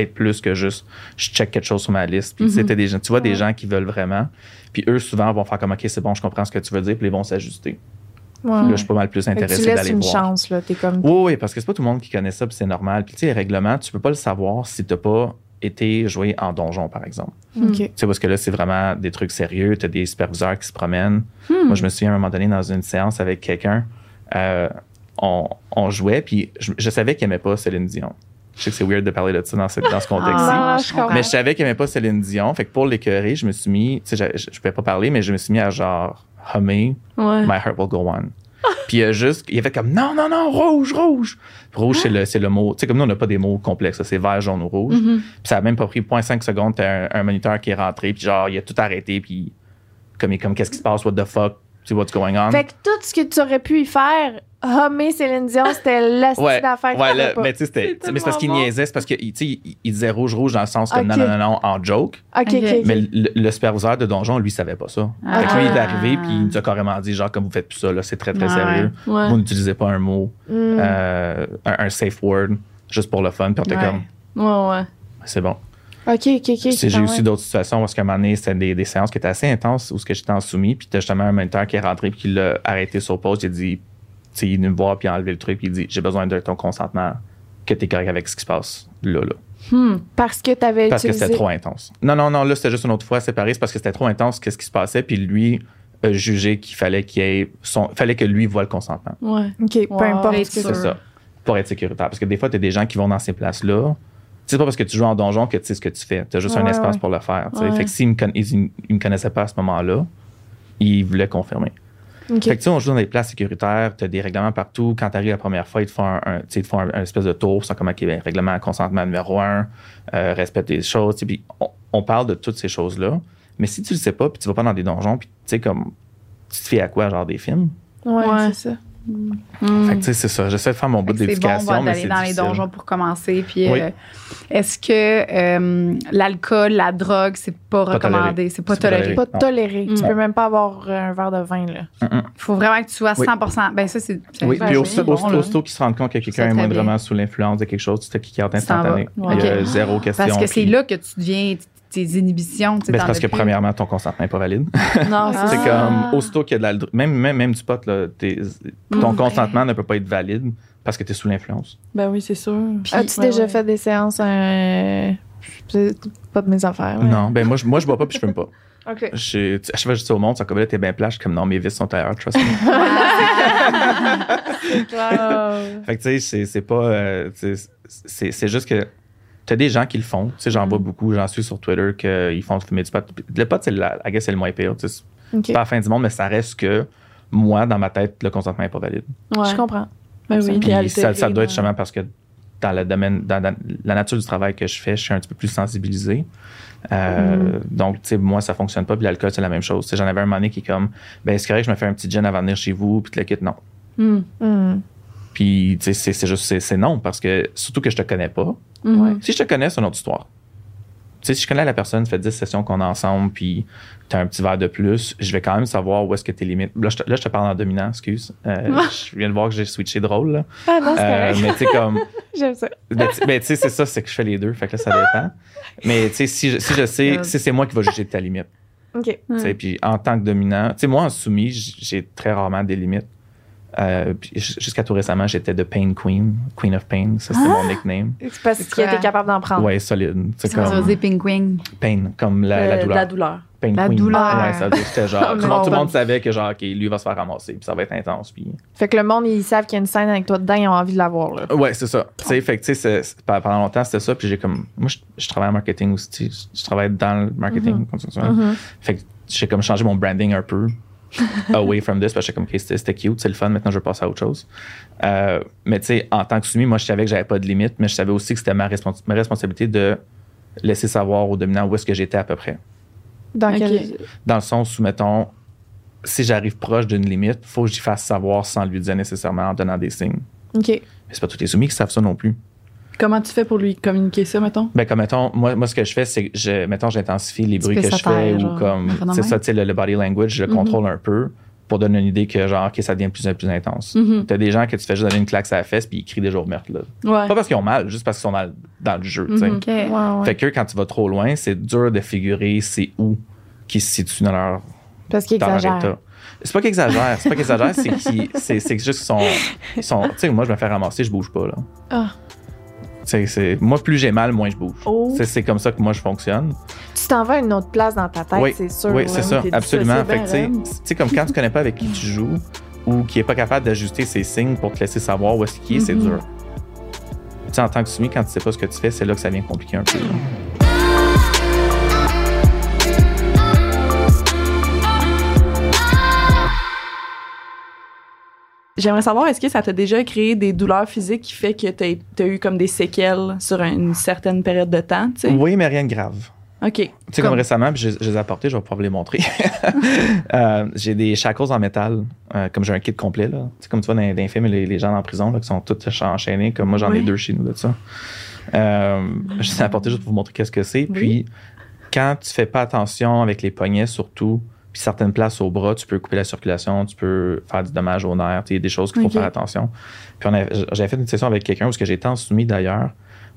[SPEAKER 5] être plus que juste je check quelque chose sur ma liste. Puis tu
[SPEAKER 6] Mhm.
[SPEAKER 5] t'as des gens, tu vois des gens qui veulent vraiment. Puis eux, souvent, vont faire comme OK, c'est bon, je comprends ce que tu veux dire. Puis ils vont s'ajuster.
[SPEAKER 4] Ouais.
[SPEAKER 5] Là, je suis pas mal plus
[SPEAKER 4] Fait que tu
[SPEAKER 5] intéressé
[SPEAKER 4] laisses
[SPEAKER 5] d'aller
[SPEAKER 4] une
[SPEAKER 5] voir.
[SPEAKER 4] chance, là. T'es comme.
[SPEAKER 5] Oui, oui, parce que c'est pas tout le monde qui connaît ça, puis c'est normal. Puis tu sais, les règlements, tu peux pas le savoir si t'as pas été joué en donjon, par exemple.
[SPEAKER 4] OK.
[SPEAKER 5] Tu sais, parce que là, c'est vraiment des trucs sérieux. Tu as des superviseurs qui se promènent.
[SPEAKER 6] Hmm.
[SPEAKER 5] Moi, je me souviens à un moment donné dans une séance avec quelqu'un, euh, on, on jouait, puis je, je savais qu'il aimait pas Céline Dion. Je sais que c'est weird de parler de ça dans ce, dans ce contexte-ci.
[SPEAKER 1] Ah,
[SPEAKER 4] je comprends.
[SPEAKER 5] Mais je savais qu'il aimait pas Céline Dion. Fait que pour l'écœurer, je me suis mis, tu sais, je, je, je pouvais pas parler, mais je me suis mis à genre hummer
[SPEAKER 6] Ouais.
[SPEAKER 5] My Heart Will Go On. Puis il a juste, il a fait comme non, non, non, rouge, rouge. Rouge, c'est le, c'est le mot. Tu sais, comme nous, on n'a pas des mots complexes, c'est vert, jaune ou rouge.
[SPEAKER 6] Mhm.
[SPEAKER 5] Puis ça a même pas pris 0.5 secondes, t'as un, un moniteur qui est rentré, puis genre, il a tout arrêté, puis comme, il est comme qu'est-ce qui se passe, what the fuck, sais, what's going on.
[SPEAKER 4] Fait que tout ce que tu aurais pu y faire, hummer Céline Dion, c'était la
[SPEAKER 5] Ouais,
[SPEAKER 4] d'affaires que
[SPEAKER 5] ouais, là, mais tu sais, mais c'est parce qu'il niaisait, c'est parce qu'il tu sais, il, il disait rouge, rouge dans le sens que non, non, non, non, en joke.
[SPEAKER 4] OK, OK,
[SPEAKER 1] Ok.
[SPEAKER 4] OK.
[SPEAKER 5] Mais le, le superviseur de donjon, lui, savait pas ça.
[SPEAKER 1] Ah.
[SPEAKER 5] Fait que lui, il est arrivé, puis il nous a carrément dit, genre, comme vous faites plus ça, là, c'est très, très
[SPEAKER 1] Ouais.
[SPEAKER 5] sérieux.
[SPEAKER 6] Ouais.
[SPEAKER 5] Vous n'utilisez pas un mot,
[SPEAKER 4] Mm.
[SPEAKER 5] euh, un, un safe word, juste pour le fun, puis on était comme,
[SPEAKER 6] Ouais, ouais.
[SPEAKER 5] c'est bon.
[SPEAKER 4] OK, OK, OK.
[SPEAKER 5] J'ai
[SPEAKER 4] Ah
[SPEAKER 5] aussi
[SPEAKER 4] ouais.
[SPEAKER 5] d'autres situations où, à un moment donné, c'était des, des séances qui étaient assez intenses, où ce que j'étais en soumis, puis t'as justement un moniteur qui est rentré, puis qui l'a arrêté sur pause, il a dit, tu sais, il est venu me voir, puis il a enlevé le truc, puis il dit, j'ai besoin de ton consentement, que t'es correct avec ce qui se passe là, là.
[SPEAKER 6] Hmm.
[SPEAKER 4] Parce que t'avais
[SPEAKER 5] Parce que c'était trop intense. Non, non, non, là, c'était juste une autre fois séparé, c'est parce que c'était trop intense, qu'est-ce qui se passait, puis lui a jugé qu'il fallait qu'il ait son, fallait que lui voie le consentement.
[SPEAKER 6] Ouais.
[SPEAKER 4] OK, peu importe.
[SPEAKER 5] C'est ça. Pour être sécuritaire. Parce que des fois, tu as des gens qui vont dans ces places-là. C'est pas parce que tu joues en donjon que tu sais ce que tu fais. Tu as juste un espace
[SPEAKER 4] ouais.
[SPEAKER 5] pour le faire.
[SPEAKER 6] Ouais.
[SPEAKER 5] Fait que s'ils me, conna- ils, ils me connaissaient pas à ce moment-là, ils voulaient confirmer.
[SPEAKER 4] OK.
[SPEAKER 5] Fait que tu sais, on joue dans des places sécuritaires, tu as des règlements partout. Quand tu arrives la première fois, ils te font un, un- ils te font un, un espèce de tour. C'est comme, OK, ben, règlement consentement numéro un, euh, respect des choses. Puis on, on parle de toutes ces choses-là. Mais si tu le sais pas, puis tu vas pas dans des donjons, puis tu sais, comme, tu te fais à quoi, genre des films?
[SPEAKER 4] Ouais,
[SPEAKER 6] Ouais.
[SPEAKER 4] c'est ça.
[SPEAKER 6] Mm.
[SPEAKER 5] Fait que, tu sais, c'est ça. J'essaie de faire mon bout
[SPEAKER 1] bon
[SPEAKER 5] d'éducation,
[SPEAKER 1] va,
[SPEAKER 5] mais
[SPEAKER 1] d'aller
[SPEAKER 5] c'est
[SPEAKER 1] dans les donjons pour commencer. Puis,
[SPEAKER 5] Oui.
[SPEAKER 1] euh, est-ce que euh, l'alcool, la drogue, c'est pas,
[SPEAKER 5] Pas
[SPEAKER 1] recommandé? C'est pas
[SPEAKER 5] C'est pas
[SPEAKER 1] toléré.
[SPEAKER 4] Pas toléré. Tu
[SPEAKER 6] Mm.
[SPEAKER 4] peux même pas avoir euh, un verre de vin, là.
[SPEAKER 1] Il faut vraiment que tu sois
[SPEAKER 5] Oui.
[SPEAKER 1] 100 Ben, ça, c'est.
[SPEAKER 5] Oui, puis aussitôt,
[SPEAKER 1] bon,
[SPEAKER 5] aussitôt,
[SPEAKER 1] là.
[SPEAKER 5] aussitôt qu'ils se rendent compte que quelqu'un est moindrement sous l'influence de quelque chose, tu te
[SPEAKER 1] vas.
[SPEAKER 5] instantané. Il y a zéro question.
[SPEAKER 1] Parce que c'est là que tu deviens tes inhibitions. tu sais,
[SPEAKER 5] Ben, parce que
[SPEAKER 1] plus.
[SPEAKER 5] premièrement, ton consentement n'est pas valide.
[SPEAKER 6] Non,
[SPEAKER 1] Ah.
[SPEAKER 6] c'est
[SPEAKER 5] C'est comme, aussitôt qu'il y a de la. dr- Même, même, même du pot, là, t'es- ton consentement ne peut pas être valide parce que tu es sous l'influence.
[SPEAKER 6] Ben oui, c'est sûr.
[SPEAKER 4] As-tu
[SPEAKER 6] ouais,
[SPEAKER 4] déjà
[SPEAKER 6] ouais.
[SPEAKER 4] fait des séances? euh, C'est pas de mes affaires. ouais.
[SPEAKER 5] Non, ben moi, je, moi, je bois pas puis je fume pas.
[SPEAKER 4] OK.
[SPEAKER 5] Je, à chaque fois que je dis au monde, ça comme là, t'es bien plage, comme non, mes vis sont ailleurs, trust me. fait que tu sais, c'est- c'est pas. euh, c'est juste que t'as des gens qui le font. Tu sais, j'en vois beaucoup, j'en suis sur Twitter, qu'ils font fumer du pot. Le pot, c'est la, guess, c'est le moins pire. tu sais, C'est pas la fin du monde, mais ça reste que moi, dans ma tête, le consentement n'est pas valide.
[SPEAKER 6] Ouais.
[SPEAKER 4] Je comprends.
[SPEAKER 6] Ben oui,
[SPEAKER 5] Puis
[SPEAKER 6] puis
[SPEAKER 5] ça, ça doit être justement parce que dans le domaine, dans, dans la nature du travail que je fais, je suis un petit peu plus sensibilisé. Euh, Donc, tu sais, moi, ça fonctionne pas. Puis l'alcool, c'est la même chose. Tu sais, J'en avais un moment donné qui est comme, ben, c'est correct, je me fais un petit gin avant de venir chez vous, puis tu le quittes. Non.
[SPEAKER 6] Mm.
[SPEAKER 5] Puis, tu sais, c'est- c'est juste, c'est- c'est non, parce que surtout que je te connais pas.
[SPEAKER 6] Mhm.
[SPEAKER 5] Si je te connais, c'est une autre histoire. Tu sais, si je connais la personne, ça fait 10 sessions qu'on est ensemble, puis tu as un petit verre de plus, je vais quand même savoir où est-ce que tes limites. Là, je te, là, je te parle en dominant, excuse. Euh, je viens de voir que j'ai switché drôle, là.
[SPEAKER 4] Ah non, c'est
[SPEAKER 5] Euh,
[SPEAKER 4] correct.
[SPEAKER 5] mais tu sais, comme.
[SPEAKER 4] J'aime ça.
[SPEAKER 5] Ben, tu ben, tu sais, c'est ça, c'est que je fais les deux, fait que là, ça dépend. Mais tu sais, si je, si je sais, si c'est moi qui vais juger de ta limite.
[SPEAKER 4] OK.
[SPEAKER 5] Puis en tant que dominant, tu sais, moi, en soumis, j'ai très rarement des limites. Euh, Jusqu'à tout récemment, j'étais de Pain Queen, Queen of Pain, ça c'était mon nickname.
[SPEAKER 4] C'est parce qu'il était capable d'en prendre.
[SPEAKER 5] Ouais, solide. C'est
[SPEAKER 1] Ça
[SPEAKER 5] comme
[SPEAKER 1] dire penguin.
[SPEAKER 5] Pain, comme la, la
[SPEAKER 6] Euh,
[SPEAKER 5] douleur.
[SPEAKER 6] La douleur.
[SPEAKER 5] Pain
[SPEAKER 1] La
[SPEAKER 5] Queen.
[SPEAKER 1] douleur.
[SPEAKER 5] Ouais, ça dire que c'était genre,
[SPEAKER 4] Oh,
[SPEAKER 5] tout, le monde,
[SPEAKER 4] non.
[SPEAKER 5] tout le monde savait que genre, OK, lui va se faire ramasser, puis ça va être intense. Puis
[SPEAKER 4] Fait que le monde, ils savent qu'il y a une scène avec toi dedans, ils ont envie de la voir, là.
[SPEAKER 5] Ouais, c'est ça. Tu sais, fait que, tu sais, pendant longtemps, c'était ça. Puis j'ai comme. Moi, je, je travaille en marketing aussi. Je, travaille dans le marketing. continuellement.
[SPEAKER 4] Mhm.
[SPEAKER 5] Fait que j'ai comme changé mon branding un peu. away from this, parce que j'étais comme, OK, c'était cute, c'est le fun, maintenant je vais passer à autre chose. Euh, mais tu sais, en tant que soumis, moi, je savais que j'avais pas de limite, mais je savais aussi que c'était ma, respons- ma responsabilité de laisser savoir au dominant où est-ce que j'étais à peu près.
[SPEAKER 4] Dans quel...
[SPEAKER 5] Dans le sens où, mettons, si j'arrive proche d'une limite, faut que j'y fasse savoir sans lui dire nécessairement en donnant des signes.
[SPEAKER 4] OK.
[SPEAKER 5] Mais c'est pas tous les soumis qui savent ça non plus.
[SPEAKER 6] Comment tu fais pour lui communiquer ça, mettons?
[SPEAKER 5] Ben, comme, mettons, moi, moi, ce que je fais, c'est que, je, mettons, j'intensifie les bruits que je fais ou comme,
[SPEAKER 1] phénomène.
[SPEAKER 5] c'est ça, tu sais, le, le body language, je le
[SPEAKER 6] Mhm.
[SPEAKER 5] contrôle un peu pour donner une idée que, genre, OK, ça devient de plus en plus intense.
[SPEAKER 6] Mhm.
[SPEAKER 5] T'as des gens que tu fais juste donner une claque à la fesse puis ils crient des jours meurtres, là.
[SPEAKER 6] Ouais.
[SPEAKER 5] Pas parce qu'ils ont mal, juste parce qu'ils sont dans, dans le jeu, tu sais.
[SPEAKER 6] Mhm.
[SPEAKER 1] OK.
[SPEAKER 4] Ouais, ouais.
[SPEAKER 5] Fait que quand tu vas trop loin, c'est dur de figurer c'est où qui se situe dans leur,
[SPEAKER 4] Parce qu'il
[SPEAKER 5] dans leur
[SPEAKER 4] exagère.
[SPEAKER 5] état. C'est pas qu'ils exagèrent, c'est pas qu'ils exagèrent, c'est qu'ils- c'est c'est juste qu'ils sont, sont tu sais, moi, je me fais ramasser, je bouge pas, là.
[SPEAKER 4] Ah.
[SPEAKER 5] Moi, plus j'ai mal, moins je bouge.
[SPEAKER 4] Oh.
[SPEAKER 5] C'est- comme ça que moi, je fonctionne.
[SPEAKER 4] Tu t'en vas à une autre place dans ta tête,
[SPEAKER 5] Oui,
[SPEAKER 4] c'est sûr.
[SPEAKER 5] Oui, c'est ça, absolument. Fait tu sais, comme quand tu connais pas avec qui tu joues ou qui est pas capable d'ajuster ses signes pour te laisser savoir où est-ce qu'il est, c'est
[SPEAKER 6] Mhm.
[SPEAKER 5] dur. Tu sais, en tant que soumis, quand tu sais pas ce que tu fais, c'est là que ça vient compliquer un peu.
[SPEAKER 6] J'aimerais savoir, est-ce que ça t'a déjà créé des douleurs physiques qui fait que t'as as eu comme des séquelles sur une certaine période de temps, tu?
[SPEAKER 5] Oui, mais rien de grave.
[SPEAKER 6] OK.
[SPEAKER 5] Tu sais, comme,
[SPEAKER 1] Comme-
[SPEAKER 5] récemment, puis je, je les ai apportés, je vais pouvoir vous les montrer. Euh, j'ai des shackles en métal, euh, comme j'ai un kit complet. Là. Tu sais, comme tu vois dans, dans les films, les, les gens en prison là, qui sont tous enchaînés, comme moi j'en ai deux chez nous de ça. Euh, je les ai apportés juste pour vous montrer qu'est-ce que c'est. Puis, quand tu fais pas attention avec les poignets, surtout, puis certaines places au bras, tu peux couper la circulation, tu peux faire du dommage au nerf, tu sais, des choses qu'il faut faire attention. Puis a- j'avais fait une session avec quelqu'un où ce que j'étais en soumis d'ailleurs,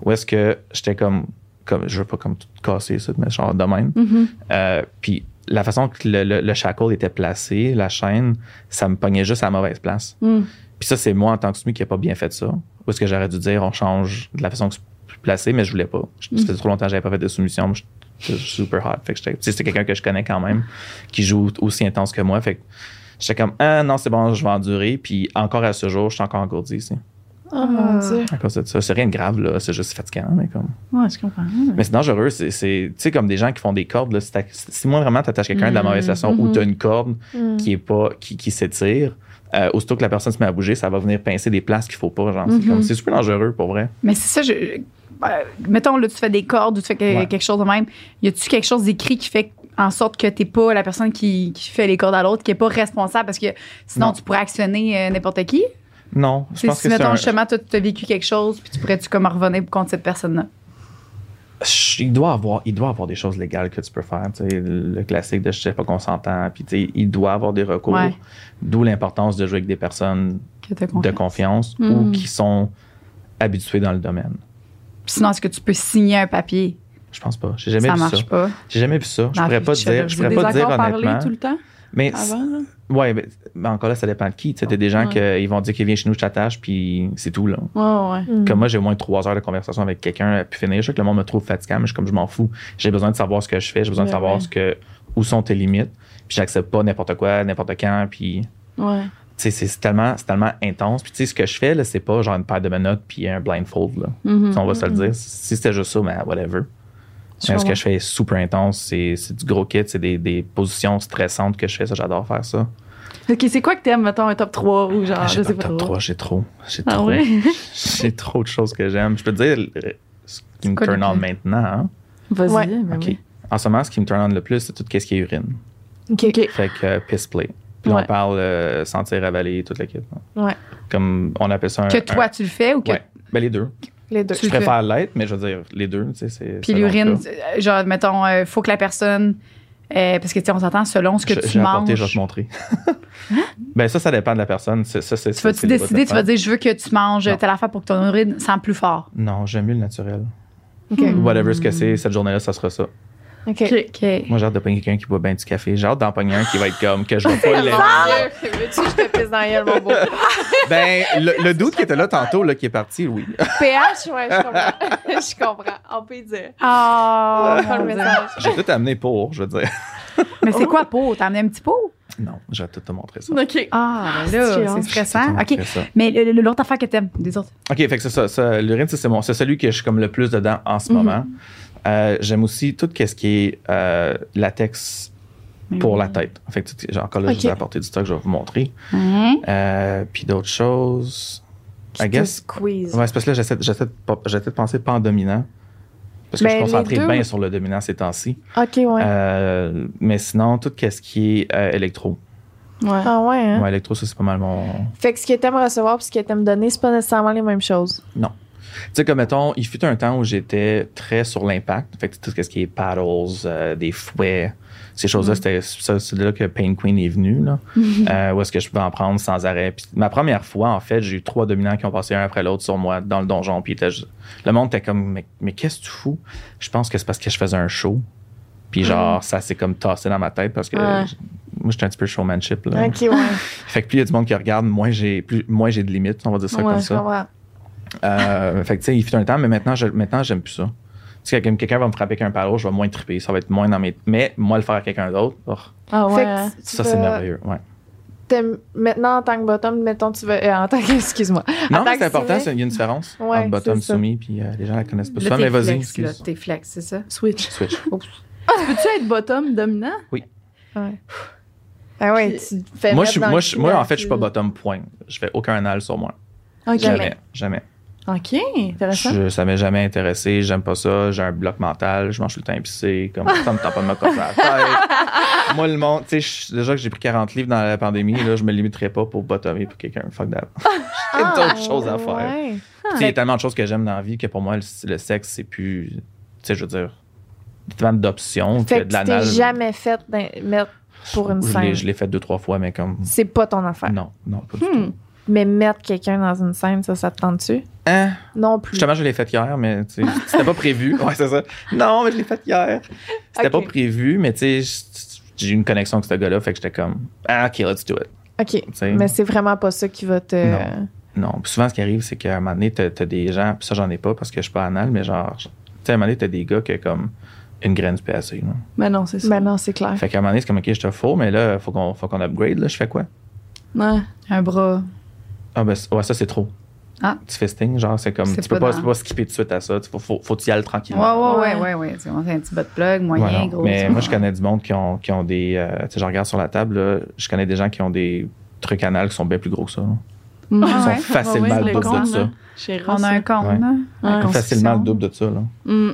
[SPEAKER 5] où est-ce que j'étais comme, comme, je veux pas comme tout casser ça, mais genre de même.
[SPEAKER 6] Mhm.
[SPEAKER 5] Euh, puis la façon que le, le- le shackle était placé, la chaîne, ça me pognait juste à la mauvaise place.
[SPEAKER 6] Mm.
[SPEAKER 5] Puis ça, c'est moi en tant que soumis qui n'a pas bien fait ça. Ou est-ce que j'aurais dû dire on change de la façon que c'est placé, mais je voulais pas. Je- Ça faisait trop longtemps que j'avais pas fait de soumission. Super hot. Fait que c'est quelqu'un que je connais quand même, qui joue aussi intense que moi. Fait que j'étais comme ah non, c'est bon, je vais endurer. Puis encore à ce jour, je suis encore engourdi ici.
[SPEAKER 4] Oh mon Dieu.
[SPEAKER 5] À cause de ça. C'est rien de grave, là. C'est juste fatigant, mais comme.
[SPEAKER 6] Ouais, je comprends.
[SPEAKER 5] Mais c'est dangereux. C'est, c'est- tu sais, comme des gens qui font des cordes. Là, si, moi, vraiment, t'attaches quelqu'un de la mauvaise façon ou
[SPEAKER 6] mhm.
[SPEAKER 5] t'as une corde
[SPEAKER 4] Mm.
[SPEAKER 5] qui est pas qui, qui s'étire, euh, aussitôt que la personne se met à bouger, ça va venir pincer des places qu'il faut pas. Genre, c'est,
[SPEAKER 6] Mhm.
[SPEAKER 5] comme- c'est super dangereux, pour vrai.
[SPEAKER 1] Mais c'est ça, je, mettons, là, tu fais des cordes ou tu fais que-
[SPEAKER 5] Ouais.
[SPEAKER 1] quelque chose de même. Y a-tu quelque chose d'écrit qui fait en sorte que t'es pas la personne qui, qui fait les cordes à l'autre, qui est pas responsable? Parce que sinon
[SPEAKER 5] Non.
[SPEAKER 1] tu pourrais actionner euh, n'importe qui.
[SPEAKER 5] Non, je pense
[SPEAKER 1] si,
[SPEAKER 5] que
[SPEAKER 1] mettons,
[SPEAKER 5] un-
[SPEAKER 1] justement, toi, tu as vécu quelque chose, puis tu pourrais-tu comme revenir contre cette personne-là?
[SPEAKER 5] il doit avoir il doit avoir des choses légales que tu peux faire tu sais, le classique de je sais pas consentant puis tu sais, il doit avoir des recours
[SPEAKER 1] Ouais.
[SPEAKER 5] d'où l'importance de jouer avec des personnes de
[SPEAKER 1] confiance.
[SPEAKER 5] ou qui sont habituées dans le domaine
[SPEAKER 1] Sinon, est-ce que tu peux signer un papier?
[SPEAKER 5] je pense pas j'ai jamais
[SPEAKER 1] ça
[SPEAKER 5] vu
[SPEAKER 1] marche
[SPEAKER 5] ça
[SPEAKER 1] pas.
[SPEAKER 5] j'ai jamais vu ça je
[SPEAKER 1] Dans
[SPEAKER 5] pourrais pas
[SPEAKER 1] Fifty
[SPEAKER 5] dire je pourrais pas dire honnêtement
[SPEAKER 6] tout le temps?
[SPEAKER 5] Mais
[SPEAKER 6] avant. là?
[SPEAKER 5] ouais mais, mais encore là ça dépend de qui tu sais t'as des gens
[SPEAKER 6] Ouais.
[SPEAKER 5] qui vont dire qu'ils viennent chez nous je t'attache puis c'est tout là
[SPEAKER 6] Ouais, ouais.
[SPEAKER 2] Mm.
[SPEAKER 5] Comme moi, j'ai au moins trois heures de conversation avec quelqu'un, puis finir. Je sais que le monde me trouve fatigant, mais je suis comme je m'en fous. J'ai besoin de savoir ce que je fais, j'ai besoin de
[SPEAKER 2] Ben
[SPEAKER 5] savoir
[SPEAKER 2] ouais.
[SPEAKER 5] ce que, où sont tes limites. Puis j'accepte pas n'importe quoi, n'importe quand. Puis,
[SPEAKER 6] Ouais.
[SPEAKER 5] C'est tellement, intense. Puis, tu sais, ce que je fais, là, c'est pas genre une paire de menottes puis un blindfold, là. Sais, On va se le dire. Si c'était juste ça, ben, whatever. Mais ce que je fais est super intense. C'est du gros kit, c'est des, des positions stressantes que je fais. Ça, j'adore faire ça.
[SPEAKER 6] Ok, c'est quoi que t'aimes, mettons, un top 3 ou genre,
[SPEAKER 5] Ah, j'ai
[SPEAKER 6] je
[SPEAKER 5] pas
[SPEAKER 6] sais pas
[SPEAKER 5] top
[SPEAKER 6] trop?
[SPEAKER 5] 3, j'ai trop. J'ai
[SPEAKER 6] Ah
[SPEAKER 5] trop.
[SPEAKER 6] ouais?
[SPEAKER 5] J'ai trop de choses que j'aime. Je peux te dire ce qui me turn on maintenant. hein?
[SPEAKER 6] Vas-y,
[SPEAKER 2] Ouais.
[SPEAKER 6] ben
[SPEAKER 5] OK.
[SPEAKER 6] oui.
[SPEAKER 5] En ce moment, ce qui me turn on le plus, c'est tout ce qui est urine.
[SPEAKER 2] OK.
[SPEAKER 6] Ok.
[SPEAKER 5] Fait que euh, piss play. Puis
[SPEAKER 6] Ouais.
[SPEAKER 5] on parle euh, sentir avaler toute l'équipe. hein.
[SPEAKER 2] Ouais.
[SPEAKER 5] Comme on appelle ça un.
[SPEAKER 1] Que toi,
[SPEAKER 5] un-
[SPEAKER 1] tu le fais ou que.
[SPEAKER 5] Ouais. Ben, les deux.
[SPEAKER 2] Les deux.
[SPEAKER 1] Tu
[SPEAKER 5] Je préfère l'être, mais je veux dire, les deux, tu sais, c'est.
[SPEAKER 1] Puis l'urine, euh, genre, mettons, il faut que la personne. euh, parce que, tu sais, on s'entend selon ce que
[SPEAKER 5] Je-
[SPEAKER 1] tu
[SPEAKER 5] J'ai apporté,
[SPEAKER 1] manges.
[SPEAKER 5] je vais te montrer. ben, ça, ça dépend de la personne. Ça,
[SPEAKER 1] Tu vas-tu décider, tu vas dire, je veux que tu manges telle affaire pour que ton urine sente plus fort.
[SPEAKER 5] Non, j'aime mieux le naturel.
[SPEAKER 2] OK.
[SPEAKER 5] Whatever ce que c'est, cette journée-là, ça sera ça.
[SPEAKER 2] OK.
[SPEAKER 6] Ok.
[SPEAKER 1] OK.
[SPEAKER 5] Moi, j'ai hâte de pogner quelqu'un qui boit bien du café. J'ai hâte d'en pogner un qui va être comme que je vais pas
[SPEAKER 2] Mon
[SPEAKER 5] l'aimer.
[SPEAKER 2] Dieu, veux-tu que je te pisse dans la gueule, mon beau?
[SPEAKER 5] Ben, le, le doute qui était là tantôt, là, qui est parti, oui.
[SPEAKER 2] PH, ouais, je comprends. je comprends. On peut y dire.
[SPEAKER 1] Ah,
[SPEAKER 2] prend le message.
[SPEAKER 5] J'ai tout amené pour, je veux dire.
[SPEAKER 1] Mais c'est quoi pot? T'as amené un petit pot?
[SPEAKER 5] Non, je vais tout te montrer ça.
[SPEAKER 6] Ok.
[SPEAKER 1] Ah, ben là,
[SPEAKER 2] chiant.
[SPEAKER 1] c'est stressant.
[SPEAKER 5] te
[SPEAKER 1] OK.
[SPEAKER 5] montrer ça.
[SPEAKER 1] Mais l'autre affaire que t'aimes, des autres?
[SPEAKER 5] OK, fait que c'est ça. ça L'urine, c'est mon, c'est celui que je suis comme le plus dedans en ce moment. Euh, j'aime aussi tout ce qui est euh, latex pour la tête. Fait tout- genre, encore là, je vous ai apporté du stock, je vais vous montrer. Euh, puis d'autres choses. I
[SPEAKER 2] Qui te
[SPEAKER 5] guess.
[SPEAKER 2] squeeze.
[SPEAKER 5] Ouais, c'est parce que là, j'essaie, j'essaie, de, penser pas en dominant. Parce que
[SPEAKER 2] Ben,
[SPEAKER 5] je suis concentré
[SPEAKER 2] deux.
[SPEAKER 5] bien sur le dominant ces temps-ci.
[SPEAKER 2] OK, ouais.
[SPEAKER 5] Euh, mais sinon, tout ce qui est euh, électro.
[SPEAKER 6] Ouais.
[SPEAKER 2] ah ouais, hein?
[SPEAKER 5] Ouais, électro, ça, c'est pas mal mon.
[SPEAKER 2] Fait que ce que t'aimes recevoir puis ce que t'aimes donner, c'est pas nécessairement les mêmes choses.
[SPEAKER 5] Non. Tu sais, comme mettons, il fut un temps où j'étais très sur l'impact. Fait que tout ce qui est paddles, euh, des fouets, ces choses-là, c'était ça, c'est là que Pain Queen est venu, là. Euh, où est-ce que je pouvais en prendre sans arrêt. Puis ma première fois, en fait, j'ai eu trois dominants qui ont passé un après l'autre sur moi dans le donjon. Puis juste- le monde était comme, mais, mais qu'est-ce que tu fous? Je pense que c'est parce que je faisais un show. Puis genre, ça s'est comme tassé dans ma tête parce que
[SPEAKER 6] Ouais.
[SPEAKER 5] moi, j'étais un petit peu showmanship, là.
[SPEAKER 2] OK, ouais.
[SPEAKER 5] Fait que plus il y a du monde qui regarde, moins j'ai, plus, moins j'ai de limites, on va dire ça
[SPEAKER 6] Ouais,
[SPEAKER 5] comme ça. Euh, fait que tu sais, il fut un temps, mais maintenant, je, maintenant j'aime plus ça. Tu quelqu'un va me frapper avec un paddle, je vais moins triper. Ça va être moins dans mes. Mais moi, le faire à quelqu'un d'autre, oh,
[SPEAKER 6] Ah
[SPEAKER 2] Fait
[SPEAKER 6] ouais.
[SPEAKER 2] que
[SPEAKER 6] hein.
[SPEAKER 2] tu
[SPEAKER 5] ça, c'est merveilleux. Ouais.
[SPEAKER 2] maintenant, en tant que bottom, mettons, tu veux. euh, en tant que. Excuse-moi.
[SPEAKER 5] Non, c'est important, il y a une différence
[SPEAKER 2] Ouais,
[SPEAKER 5] entre bottom, soumis, puis euh, les gens la connaissent pas.
[SPEAKER 1] Là,
[SPEAKER 5] Ça, mais vas-y,
[SPEAKER 1] flex, là.
[SPEAKER 5] excuse.
[SPEAKER 1] T'es flex, c'est ça?
[SPEAKER 6] Switch.
[SPEAKER 5] Switch.
[SPEAKER 6] Peux-tu être bottom dominant?
[SPEAKER 2] Ah ouais,
[SPEAKER 6] Puis-
[SPEAKER 2] tu te fais
[SPEAKER 5] Moi, je, moi,
[SPEAKER 2] le
[SPEAKER 5] je- moi, en fait, je suis pas
[SPEAKER 2] tu-
[SPEAKER 5] bottom point. Je fais aucun anal sur moi.
[SPEAKER 6] Ok.
[SPEAKER 5] Jamais. Jamais.
[SPEAKER 6] Ok, intéressant.
[SPEAKER 5] Je, ça m'est jamais intéressé. J'aime pas ça. J'ai un bloc mental. Je mange tout le temps épicé. Comme ça me tente pas de me casser la tête. Moi, le monde, tu sais, déjà que j'ai pris 40 livres dans la pandémie, là, je me limiterais pas pour bottomer pour quelqu'un. Fuck that. J'ai
[SPEAKER 2] Ah,
[SPEAKER 5] d'autres choses à faire.
[SPEAKER 2] ouais.
[SPEAKER 5] Sais, Il y a tellement de choses que j'aime dans la vie que pour moi, le, le sexe, c'est plus. Tu sais, je veux dire, tellement d'options
[SPEAKER 2] Fait
[SPEAKER 5] que
[SPEAKER 2] que
[SPEAKER 5] de
[SPEAKER 2] tu
[SPEAKER 5] l'anal.
[SPEAKER 2] t'es jamais fait mettre pour une
[SPEAKER 5] Je
[SPEAKER 2] scène.
[SPEAKER 5] Je l'ai fait deux, trois fois, mais comme.
[SPEAKER 2] C'est pas ton affaire.
[SPEAKER 5] Non, non, pas du
[SPEAKER 6] Hmm.
[SPEAKER 5] tout.
[SPEAKER 2] Mais mettre quelqu'un dans une scène, ça, ça te tente-tu?
[SPEAKER 5] Hein?
[SPEAKER 2] Non plus.
[SPEAKER 5] Justement, je l'ai fait hier, mais tu sais, c'était pas prévu. Ouais, c'est ça. Non, mais je l'ai fait hier. C'était pas prévu, mais tu sais, j'ai eu une connexion avec ce gars-là, fait que j'étais comme, ah, ok, let's do it.
[SPEAKER 2] OK. Mais c'est vraiment pas ça qui va te.
[SPEAKER 5] Non. Non. Puis souvent, ce qui arrive, c'est qu'à un moment donné, t'as t'as des gens, puis ça, j'en ai pas parce que je suis pas anal, mais genre, tu sais, à un moment donné, t'as des gars qui ont comme une graine du PAC. Là.
[SPEAKER 6] Ben non, c'est ça.
[SPEAKER 2] Ben non, c'est clair.
[SPEAKER 5] Fait qu'à un moment donné, c'est comme, ok, je te faux, mais là, faut qu'on faut qu'on upgrade, là, je fais quoi?
[SPEAKER 6] Ouais.
[SPEAKER 1] Un bras.
[SPEAKER 5] Ah, ben, ouais, ça, c'est trop.
[SPEAKER 1] Ah.
[SPEAKER 5] Du fisting, genre, c'est comme, tu peux
[SPEAKER 1] pas
[SPEAKER 5] pas,
[SPEAKER 1] dans-
[SPEAKER 5] tu peux pas skipper tout de suite à ça, tu faut, faut, faut y aller tranquillement.
[SPEAKER 1] ouais, ouais,
[SPEAKER 2] Ouais.
[SPEAKER 1] ouais, ouais. Tu un petit bot plug, moyen,
[SPEAKER 5] Voilà.
[SPEAKER 1] gros.
[SPEAKER 5] Mais moi, je connais du monde qui ont, qui ont des. euh, tu sais, je regarde sur la table, là, je connais des gens qui ont des trucs anal qui sont bien plus gros que ça. là. Ils sont
[SPEAKER 1] ouais?
[SPEAKER 5] facilement le double
[SPEAKER 6] le
[SPEAKER 5] de ça.
[SPEAKER 6] Chez
[SPEAKER 1] On a un compte, là.
[SPEAKER 5] Facilement le double de ça. Là.
[SPEAKER 6] Mm.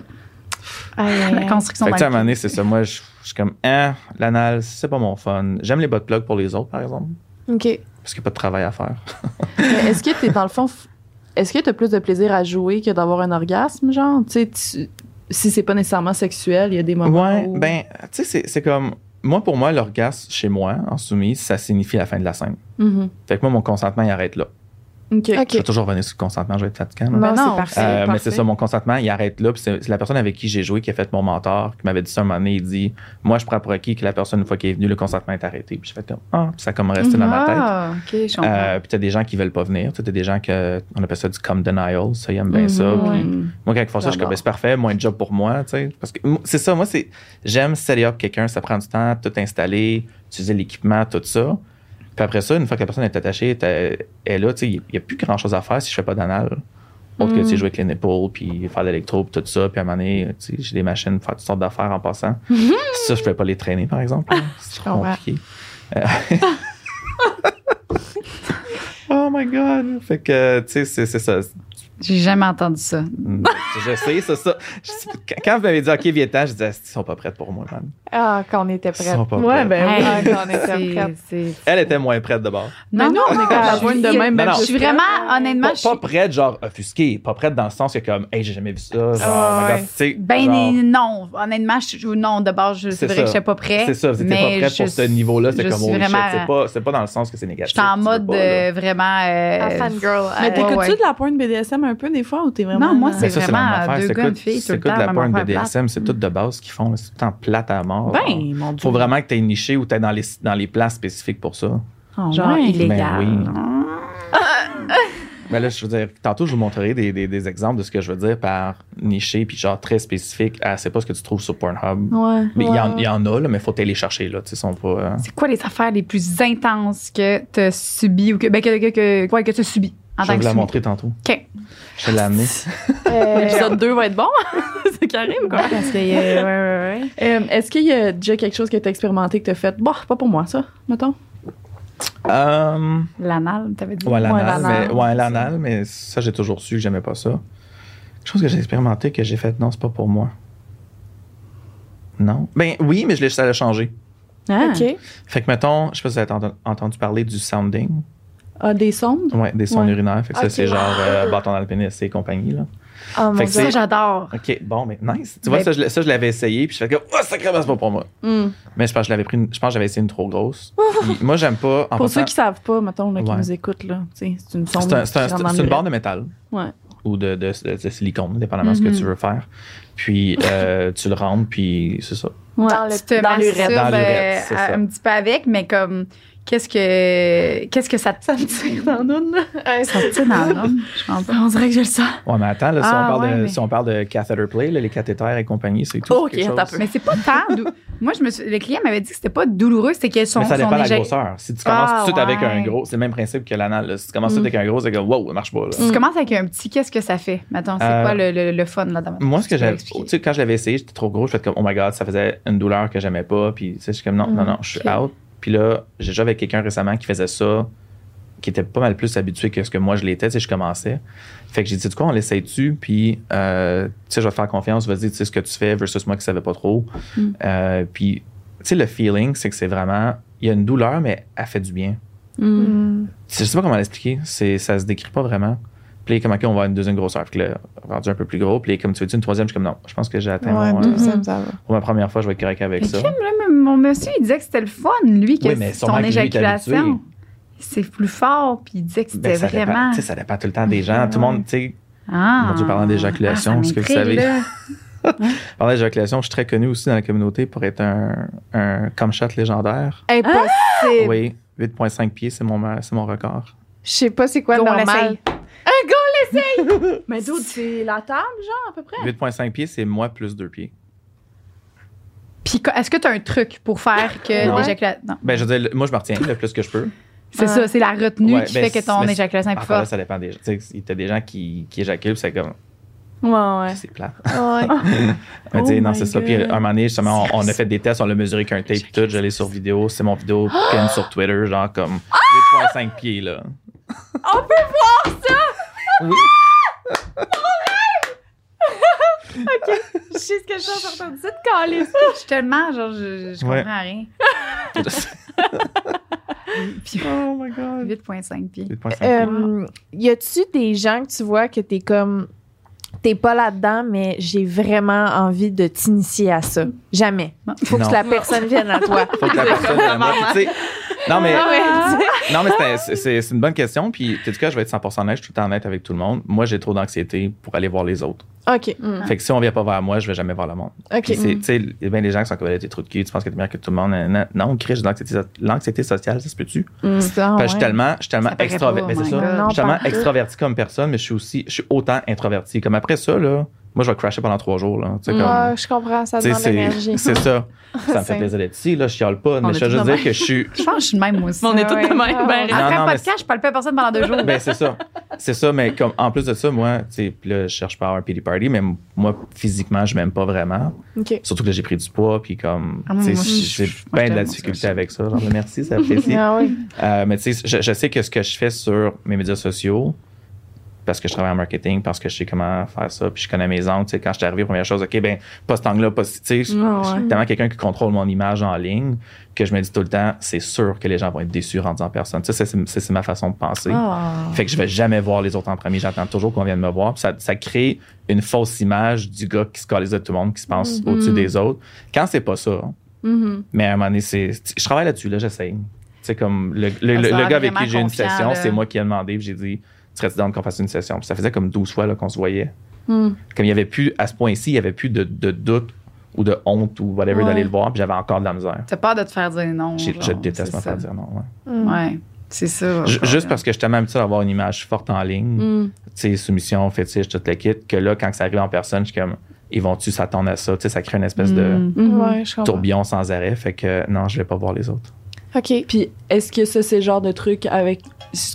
[SPEAKER 1] La construction
[SPEAKER 5] Fait que, tu sais, à un moment donné, c'est ça. Moi, je je suis comme, hein, l'anal, c'est pas mon fun. J'aime les bot plugs pour les autres, par exemple,
[SPEAKER 4] OK.
[SPEAKER 5] Parce qu'il n'y a pas de travail à faire.
[SPEAKER 6] Est-ce que t'es dans le fond. Est-ce que t'as plus de plaisir à jouer que d'avoir un orgasme, genre? Tu sais, tu- si c'est pas nécessairement sexuel, il y a des moments.
[SPEAKER 5] Ouais,
[SPEAKER 6] où...
[SPEAKER 5] ben, tu sais, c'est- c'est comme, moi, pour moi, l'orgasme chez moi, en soumise, ça signifie la fin de la scène.
[SPEAKER 6] Mhm.
[SPEAKER 5] Fait que moi, mon consentement, il arrête là. Je vais toujours revenir sur le consentement, je vais être fatigant.
[SPEAKER 4] Non,
[SPEAKER 6] non,
[SPEAKER 4] c'est parfait.
[SPEAKER 5] Euh, mais c'est ça, mon consentement, il arrête là. Puis c'est c'est la personne avec qui j'ai joué qui a fait mon mentor, qui m'avait dit ça un moment donné. Il dit Moi, je prends pour acquis que la personne, une fois qu'elle est venue, le consentement est arrêté. Puis j'ai fait comme Ah, puis ça a comme resté dans ma tête.
[SPEAKER 1] Ah, OK, je comprends.
[SPEAKER 5] Euh, puis t'as des gens qui veulent pas venir. T'as des gens que, on appelle ça du come denial. Ça, ils aiment bien ça.
[SPEAKER 6] Mhm.
[SPEAKER 5] Puis
[SPEAKER 6] Ouais.
[SPEAKER 5] moi, quand ils font ça, je suis comme Ben, c'est parfait, moins de job pour moi. tu sais. Parce que c'est ça, moi, c'est j'aime setter up quelqu'un, ça prend du temps, tout installer, utiliser l'équipement, tout ça. Puis après ça, une fois que la personne est attachée, elle est là, tu sais, il n'y a plus grand chose à faire si je fais pas d'anal. Autre que tu sais, jouer avec les nipples, puis faire de l'électro, puis tout ça. Puis à un moment donné, j'ai des machines pour faire toutes sortes d'affaires en passant. Ça, je ne peux pas les traîner, par exemple. là. C'est compliqué. Euh, oh my God! Fait que, tu sais, c'est ça.
[SPEAKER 1] J'ai jamais entendu ça.
[SPEAKER 5] Mm. Je sais, c'est ça. Je- Quand vous m'avez dit, OK, viens-t'en, je disais, ils sont pas prêtes pour moi, man.
[SPEAKER 4] Ah, quand on était
[SPEAKER 5] Ils
[SPEAKER 4] prêts.
[SPEAKER 5] sont pas
[SPEAKER 6] Ouais,
[SPEAKER 5] prêtes.
[SPEAKER 6] ben oui.
[SPEAKER 1] Hey,
[SPEAKER 4] Ah, quand on était prêtes.
[SPEAKER 5] Elle était moins prête de bord.
[SPEAKER 6] Mais
[SPEAKER 1] Non,
[SPEAKER 6] nous, on est comme la pointe de
[SPEAKER 1] je-
[SPEAKER 6] même.
[SPEAKER 5] Non, non.
[SPEAKER 1] Je
[SPEAKER 6] plus
[SPEAKER 1] suis
[SPEAKER 6] prête.
[SPEAKER 1] vraiment, honnêtement,
[SPEAKER 5] Pas,
[SPEAKER 1] je suis
[SPEAKER 5] pas prête, genre offusquée. Pas prête dans le sens que, comme, hey, j'ai jamais vu ça. Genre,
[SPEAKER 4] Ah, ouais.
[SPEAKER 5] sais,
[SPEAKER 1] Ben
[SPEAKER 5] genre,
[SPEAKER 1] non, honnêtement, je, je- non, de base, je-
[SPEAKER 5] C'est
[SPEAKER 1] c'est vrai
[SPEAKER 5] ça.
[SPEAKER 1] que je n'étais pas prêt.
[SPEAKER 5] C'est ça, vous étiez pas prête pour
[SPEAKER 1] je-
[SPEAKER 5] ce niveau-là. C'est
[SPEAKER 1] je
[SPEAKER 5] comme,
[SPEAKER 1] suis
[SPEAKER 5] oh shit.
[SPEAKER 1] vraiment-
[SPEAKER 5] C'est pas, c'est pas dans le sens que c'est négatif.
[SPEAKER 1] J'étais en
[SPEAKER 5] tu veux
[SPEAKER 1] mode euh, vraiment. euh,
[SPEAKER 4] Ah, fangirl.
[SPEAKER 6] Mais
[SPEAKER 4] euh,
[SPEAKER 6] t'écoutes-tu de la pointe BDSM un peu des fois ou t'es vraiment.
[SPEAKER 1] Non, moi, c'est
[SPEAKER 5] ça,
[SPEAKER 1] vraiment
[SPEAKER 5] même affaire.
[SPEAKER 1] deux
[SPEAKER 5] C'est
[SPEAKER 1] gars, une fille, tout
[SPEAKER 5] C'est de la porn
[SPEAKER 1] affaire
[SPEAKER 5] BDSM, c'est tout de base qu'ils font. C'est tout temps plate à mort.
[SPEAKER 6] Ben, mon Dieu.
[SPEAKER 5] Faut vraiment que tu aies niché ou tu dans les, dans les places spécifiques pour ça.
[SPEAKER 6] Ah,
[SPEAKER 1] Genre
[SPEAKER 6] ouais.
[SPEAKER 1] illégal.
[SPEAKER 5] Ben Mais là, je veux dire, tantôt, je vous montrerai des, des, des exemples de ce que je veux dire par niché puis genre très spécifique. Ah, c'est pas ce que tu trouves sur Pornhub.
[SPEAKER 6] Ouais.
[SPEAKER 5] Mais il y, en- il y en a, là, mais faut aller les chercher. Là, tu sais, sont pas, euh,
[SPEAKER 1] C'est quoi les affaires les plus intenses que tu as subies ou que, ben, que, que, que, ouais, que tu as subies? En
[SPEAKER 5] je vais vous la montrer tantôt.
[SPEAKER 1] OK.
[SPEAKER 5] Je vais l'amener.
[SPEAKER 4] euh,
[SPEAKER 6] L'épisode 2 va être bon. c'est carré ou quoi?
[SPEAKER 1] Parce que, euh, ouais, ouais, ouais.
[SPEAKER 6] Euh, Est-ce qu'il y a déjà quelque chose que t'as expérimenté que t'as fait? Bon, pas pour moi, ça, mettons.
[SPEAKER 1] L'anal, t'avais dit.
[SPEAKER 5] ouais, l'anal.
[SPEAKER 6] l'anal,
[SPEAKER 5] mais, ouais, l'anal, mais ça, j'ai toujours su que j'aimais pas ça. Quelque chose que j'ai expérimenté que j'ai fait, non, c'est pas pour moi. Non. Ben oui, mais je l'ai, ça l'a changé.
[SPEAKER 6] Ah.
[SPEAKER 4] OK.
[SPEAKER 5] Fait que, mettons, je sais pas si vous avez enten- entendu parler du sounding.
[SPEAKER 6] Ah, des sondes?
[SPEAKER 5] Ouais, des sons
[SPEAKER 6] Ouais.
[SPEAKER 5] urinaires. Fait que ça, c'est genre euh, bâton dans le pénis et compagnie, là.
[SPEAKER 4] Oh mon
[SPEAKER 5] Fait que
[SPEAKER 4] Dieu.
[SPEAKER 1] Ça, j'adore.
[SPEAKER 5] OK, bon, mais nice. Tu vois, ça, je, l'ai- ça, je l'avais essayé, puis je fais comme, oh, sacrément, c'est pas pour moi.
[SPEAKER 6] Hmm.
[SPEAKER 5] Mais je pense que je l'avais pris, une- je pense que j'avais essayé une trop grosse. Puis moi, j'aime pas. En
[SPEAKER 6] Pour ceux qui savent pas, mettons, là, qui
[SPEAKER 5] Ouais.
[SPEAKER 6] nous écoute, là, c'est une sonde.
[SPEAKER 5] c'est un- c'est un- c'est une barre de métal.
[SPEAKER 6] Ouais.
[SPEAKER 5] ou de, de, de- de silicone, dépendamment de ce que
[SPEAKER 1] Mhm.
[SPEAKER 5] tu veux faire. Puis euh, tu le rentres, puis c'est ça.
[SPEAKER 6] Ouais.
[SPEAKER 4] Dans le- dans
[SPEAKER 5] Dans
[SPEAKER 1] euh,
[SPEAKER 5] c'est ça.
[SPEAKER 1] un petit peu avec, mais comme, qu'est-ce que, qu'est-ce que ça te, ça me
[SPEAKER 6] tire dans l'une, là.
[SPEAKER 1] ça te tire dans l'homme? Je pense.
[SPEAKER 6] On dirait que je le sens.
[SPEAKER 5] Ouais, mais attends, là, si,
[SPEAKER 1] Ah,
[SPEAKER 5] on parle
[SPEAKER 1] ouais,
[SPEAKER 5] de,
[SPEAKER 1] mais-
[SPEAKER 5] si on parle de catheter play, là, les cathéters et compagnie, c'est tout.
[SPEAKER 6] Ok, attends
[SPEAKER 5] chose.
[SPEAKER 1] Mais c'est pas tant. dou- Moi, je me suis- le client m'avait dit que c'était pas douloureux, c'était que son,
[SPEAKER 5] Mais ça dépend de la
[SPEAKER 1] éjac-
[SPEAKER 5] grosseur. Si tu commences
[SPEAKER 1] Ah,
[SPEAKER 5] tout de suite avec
[SPEAKER 1] ouais.
[SPEAKER 5] un gros, c'est le même principe que l'anal. là. Si tu commences tout de suite avec un gros, c'est comme wow, ça marche pas. Là.
[SPEAKER 1] Si tu commences avec un petit, qu'est-ce que ça fait? Mettons, c'est
[SPEAKER 5] Euh,
[SPEAKER 1] quoi le, le, le fun là-dedans?
[SPEAKER 5] Moi, ce que j'avais.
[SPEAKER 1] expliquer?
[SPEAKER 5] Tu sais, quand je l'avais essayé, j'étais trop gros. Je fais comme, oh my god, ça faisait une douleur que j'aimais pas. Puis, tu sais, je suis comme, non, non, non, je suis out. Puis là, j'ai déjà avec quelqu'un récemment qui faisait ça, qui était pas mal plus habitué que ce que moi je l'étais. Tu sais, je commençais. Fait que j'ai dit, du coup, on l'essaye-tu? Puis, euh, tu sais, je vais te faire confiance. Vas-y, tu sais ce que tu fais versus moi qui savais pas trop.
[SPEAKER 6] Mm.
[SPEAKER 5] Euh, puis, tu sais, le feeling, c'est que c'est vraiment. Il y a une douleur, mais elle fait du bien.
[SPEAKER 6] Hmm.
[SPEAKER 4] Mm.
[SPEAKER 5] Je sais pas comment l'expliquer. C'est, ça se décrit pas vraiment. Puis comme, OK, on va avoir une deuxième grosseur. Puis là, rendu un peu plus gros. Puis comme tu veux-tu une troisième? Je suis comme, non, je pense que j'ai atteint
[SPEAKER 4] Ouais,
[SPEAKER 5] mon,
[SPEAKER 4] deux,
[SPEAKER 5] euh,
[SPEAKER 4] ça,
[SPEAKER 5] pour ma première fois, je vais être correct avec
[SPEAKER 1] Mais
[SPEAKER 5] ça.
[SPEAKER 1] mon monsieur, il disait que c'était le fun, lui, que
[SPEAKER 5] Oui, mais
[SPEAKER 1] son éjaculation. C'est plus fort, puis il disait que
[SPEAKER 5] Ben,
[SPEAKER 1] c'était
[SPEAKER 5] dépend,
[SPEAKER 1] vraiment.
[SPEAKER 5] tu sais, ça dépend tout le temps des gens. Tout le monde, tu sais,
[SPEAKER 1] Ah.
[SPEAKER 5] Mon Dieu, parlant d'éjaculation,
[SPEAKER 1] Ah,
[SPEAKER 5] est-ce que vous savez? parlant d'éjaculation, je suis très connu aussi dans la communauté pour être un, un cum shot légendaire.
[SPEAKER 4] Impossible.
[SPEAKER 5] Oui, 8,5 pieds, c'est mon, mon record.
[SPEAKER 4] Je sais pas c'est quoi
[SPEAKER 1] Go, on
[SPEAKER 4] normal.
[SPEAKER 6] Mais d'autres, c'est la table, genre, à peu près?
[SPEAKER 5] 8,5 pieds, c'est moi plus 2 pieds.
[SPEAKER 1] Puis est-ce que tu as un truc pour faire que l'éjaculation? Non.
[SPEAKER 5] Ben, je veux dire, moi, je me retiens le plus que je peux.
[SPEAKER 1] C'est ça, c'est la retenue
[SPEAKER 5] Ouais,
[SPEAKER 1] qui
[SPEAKER 5] ben,
[SPEAKER 1] fait que ton éjaculation est plus forte.
[SPEAKER 5] ça dépend des gens. Tu sais, il y a des gens qui, qui éjaculent, c'est comme,
[SPEAKER 6] Ouais, ouais.
[SPEAKER 5] c'est plat.
[SPEAKER 4] Ouais.
[SPEAKER 5] Mais
[SPEAKER 6] Oh
[SPEAKER 5] non, c'est ça. Puis un moment donné, justement, on, on a fait des tests, on l'a mesuré qu'un tape, tout. Je l'ai sur vidéo. C'est mon vidéo pin sur Twitter, genre comme 8,5 pieds, là.
[SPEAKER 6] On peut voir ça!
[SPEAKER 5] Oui.
[SPEAKER 4] Je sais ce que je suis en train de dire, caler ça.
[SPEAKER 1] Je suis tellement, genre, je, je
[SPEAKER 5] Ouais.
[SPEAKER 1] comprends rien. Puis,
[SPEAKER 5] oh my God.
[SPEAKER 1] 8,5 pieds.
[SPEAKER 5] 8.5.
[SPEAKER 4] Euh, y a-tu des gens que tu vois que t'es comme. T'es pas là-dedans, mais j'ai vraiment envie de t'initier à ça? Jamais. Faut
[SPEAKER 5] Non.
[SPEAKER 4] que la personne vienne à toi.
[SPEAKER 5] Faut que la personne. euh, moi, tu sais, non, mais.
[SPEAKER 4] Ah
[SPEAKER 5] Non, mais c'est- c'est c'est une bonne question. Puis, en tout cas, je vais être 100% honnête, je suis tout le temps honnête avec tout le monde. Moi, j'ai trop d'anxiété pour aller voir les autres.
[SPEAKER 4] OK.
[SPEAKER 5] Fait que si on vient pas vers moi, je vais jamais voir le monde.
[SPEAKER 4] OK.
[SPEAKER 5] Puis, c'est- tu sais, bien des gens qui sont comme, t'es trop de cul, tu penses que t'es meilleur que tout le monde. Non, non Chris, j'ai de l'anxiété so- l'anxiété sociale, ça se peut-tu?
[SPEAKER 4] Mm.
[SPEAKER 1] Ça,
[SPEAKER 5] Parce que je suis
[SPEAKER 1] ouais.
[SPEAKER 5] tellement, je suis tellement extraverti. Je suis tellement
[SPEAKER 4] tout.
[SPEAKER 5] extraverti comme personne, mais je suis aussi, je suis autant introverti. Comme après ça, là, moi, je vais crasher pendant trois jours, là. Sais, comme.
[SPEAKER 4] Je comprends, ça demande l'énergie.
[SPEAKER 5] c'est ça. Ça me fait plaisir d'être ici, là, je chiale pas. Mais je veux
[SPEAKER 6] tous
[SPEAKER 5] juste dire que je suis.
[SPEAKER 1] Je pense que je suis de même, moi aussi.
[SPEAKER 6] On est toutes
[SPEAKER 4] ouais.
[SPEAKER 6] de même. Ben,
[SPEAKER 4] ouais.
[SPEAKER 5] Non,
[SPEAKER 1] Après
[SPEAKER 5] non,
[SPEAKER 1] podcast, je parle pas à personne pendant deux jours.
[SPEAKER 5] Ben, c'est ça. C'est ça, mais comme, en plus de ça, moi, tu là, je cherche pas à avoir un pity party, mais moi, physiquement, je m'aime pas vraiment. Surtout que là, j'ai pris du pois, puis comme,
[SPEAKER 1] Ah,
[SPEAKER 5] j'ai bien de la difficulté avec ça. Genre, merci, ça apprécie.
[SPEAKER 4] Ah.
[SPEAKER 5] Euh, mais tu sais, je sais que ce que je fais sur mes médias sociaux, parce que je travaille en marketing, parce que je sais comment faire ça, puis je connais mes angles. Tu sais, quand je suis arrivé, première chose, OK, ben, pas cet angle-là, pas. Tu sais,
[SPEAKER 6] Ah ouais.
[SPEAKER 5] tellement quelqu'un qui contrôle mon image en ligne que je me dis tout le temps, c'est sûr que les gens vont être déçus en disant personne. Tu sais, c'est- ma façon de penser.
[SPEAKER 6] Ah.
[SPEAKER 5] Fait que je vais jamais voir les autres en premier. J'attends toujours qu'on vienne me voir. Puis ça, ça crée une fausse image du gars qui se calise de tout le monde, qui se pense au-dessus des autres. Quand c'est pas ça.
[SPEAKER 6] Mhm.
[SPEAKER 5] Mais à un moment donné, c'est, je travaille là-dessus, là, j'essaye. C'est comme le, le-
[SPEAKER 1] Ça
[SPEAKER 5] le-
[SPEAKER 1] a
[SPEAKER 5] le
[SPEAKER 1] l'air
[SPEAKER 5] gars avec qui j'ai une session, c'est moi qui ai demandé. Puis j'ai dit, serais-tu dans qu'on fasse une session? Puis ça faisait comme 12 fois là, qu'on se voyait.
[SPEAKER 6] Hmm.
[SPEAKER 5] Comme il y avait plus, à ce point-ci, il y avait plus de, de doute ou de honte ou whatever
[SPEAKER 6] Ouais.
[SPEAKER 5] d'aller le voir. Puis j'avais encore de la misère.
[SPEAKER 1] T'as peur de te faire dire non. Genre,
[SPEAKER 5] je déteste me faire dire non. ouais.
[SPEAKER 4] Mm.
[SPEAKER 1] Ouais, c'est ça.
[SPEAKER 5] Ju- Juste parce que je suis tellement habitué d'avoir une image forte en ligne.
[SPEAKER 6] Hmm.
[SPEAKER 5] tu sais, soumission, fétiche, tout le kit, que là, quand ça arrive en personne, je suis comme, ils vont-tu s'attendre à ça? Tu sais, ça crée une espèce de.
[SPEAKER 4] Ouais,
[SPEAKER 5] tourbillon sans arrêt. Fait que non, je vais pas voir les autres.
[SPEAKER 4] OK.
[SPEAKER 6] Puis, est-ce que ça, c'est le genre de truc avec.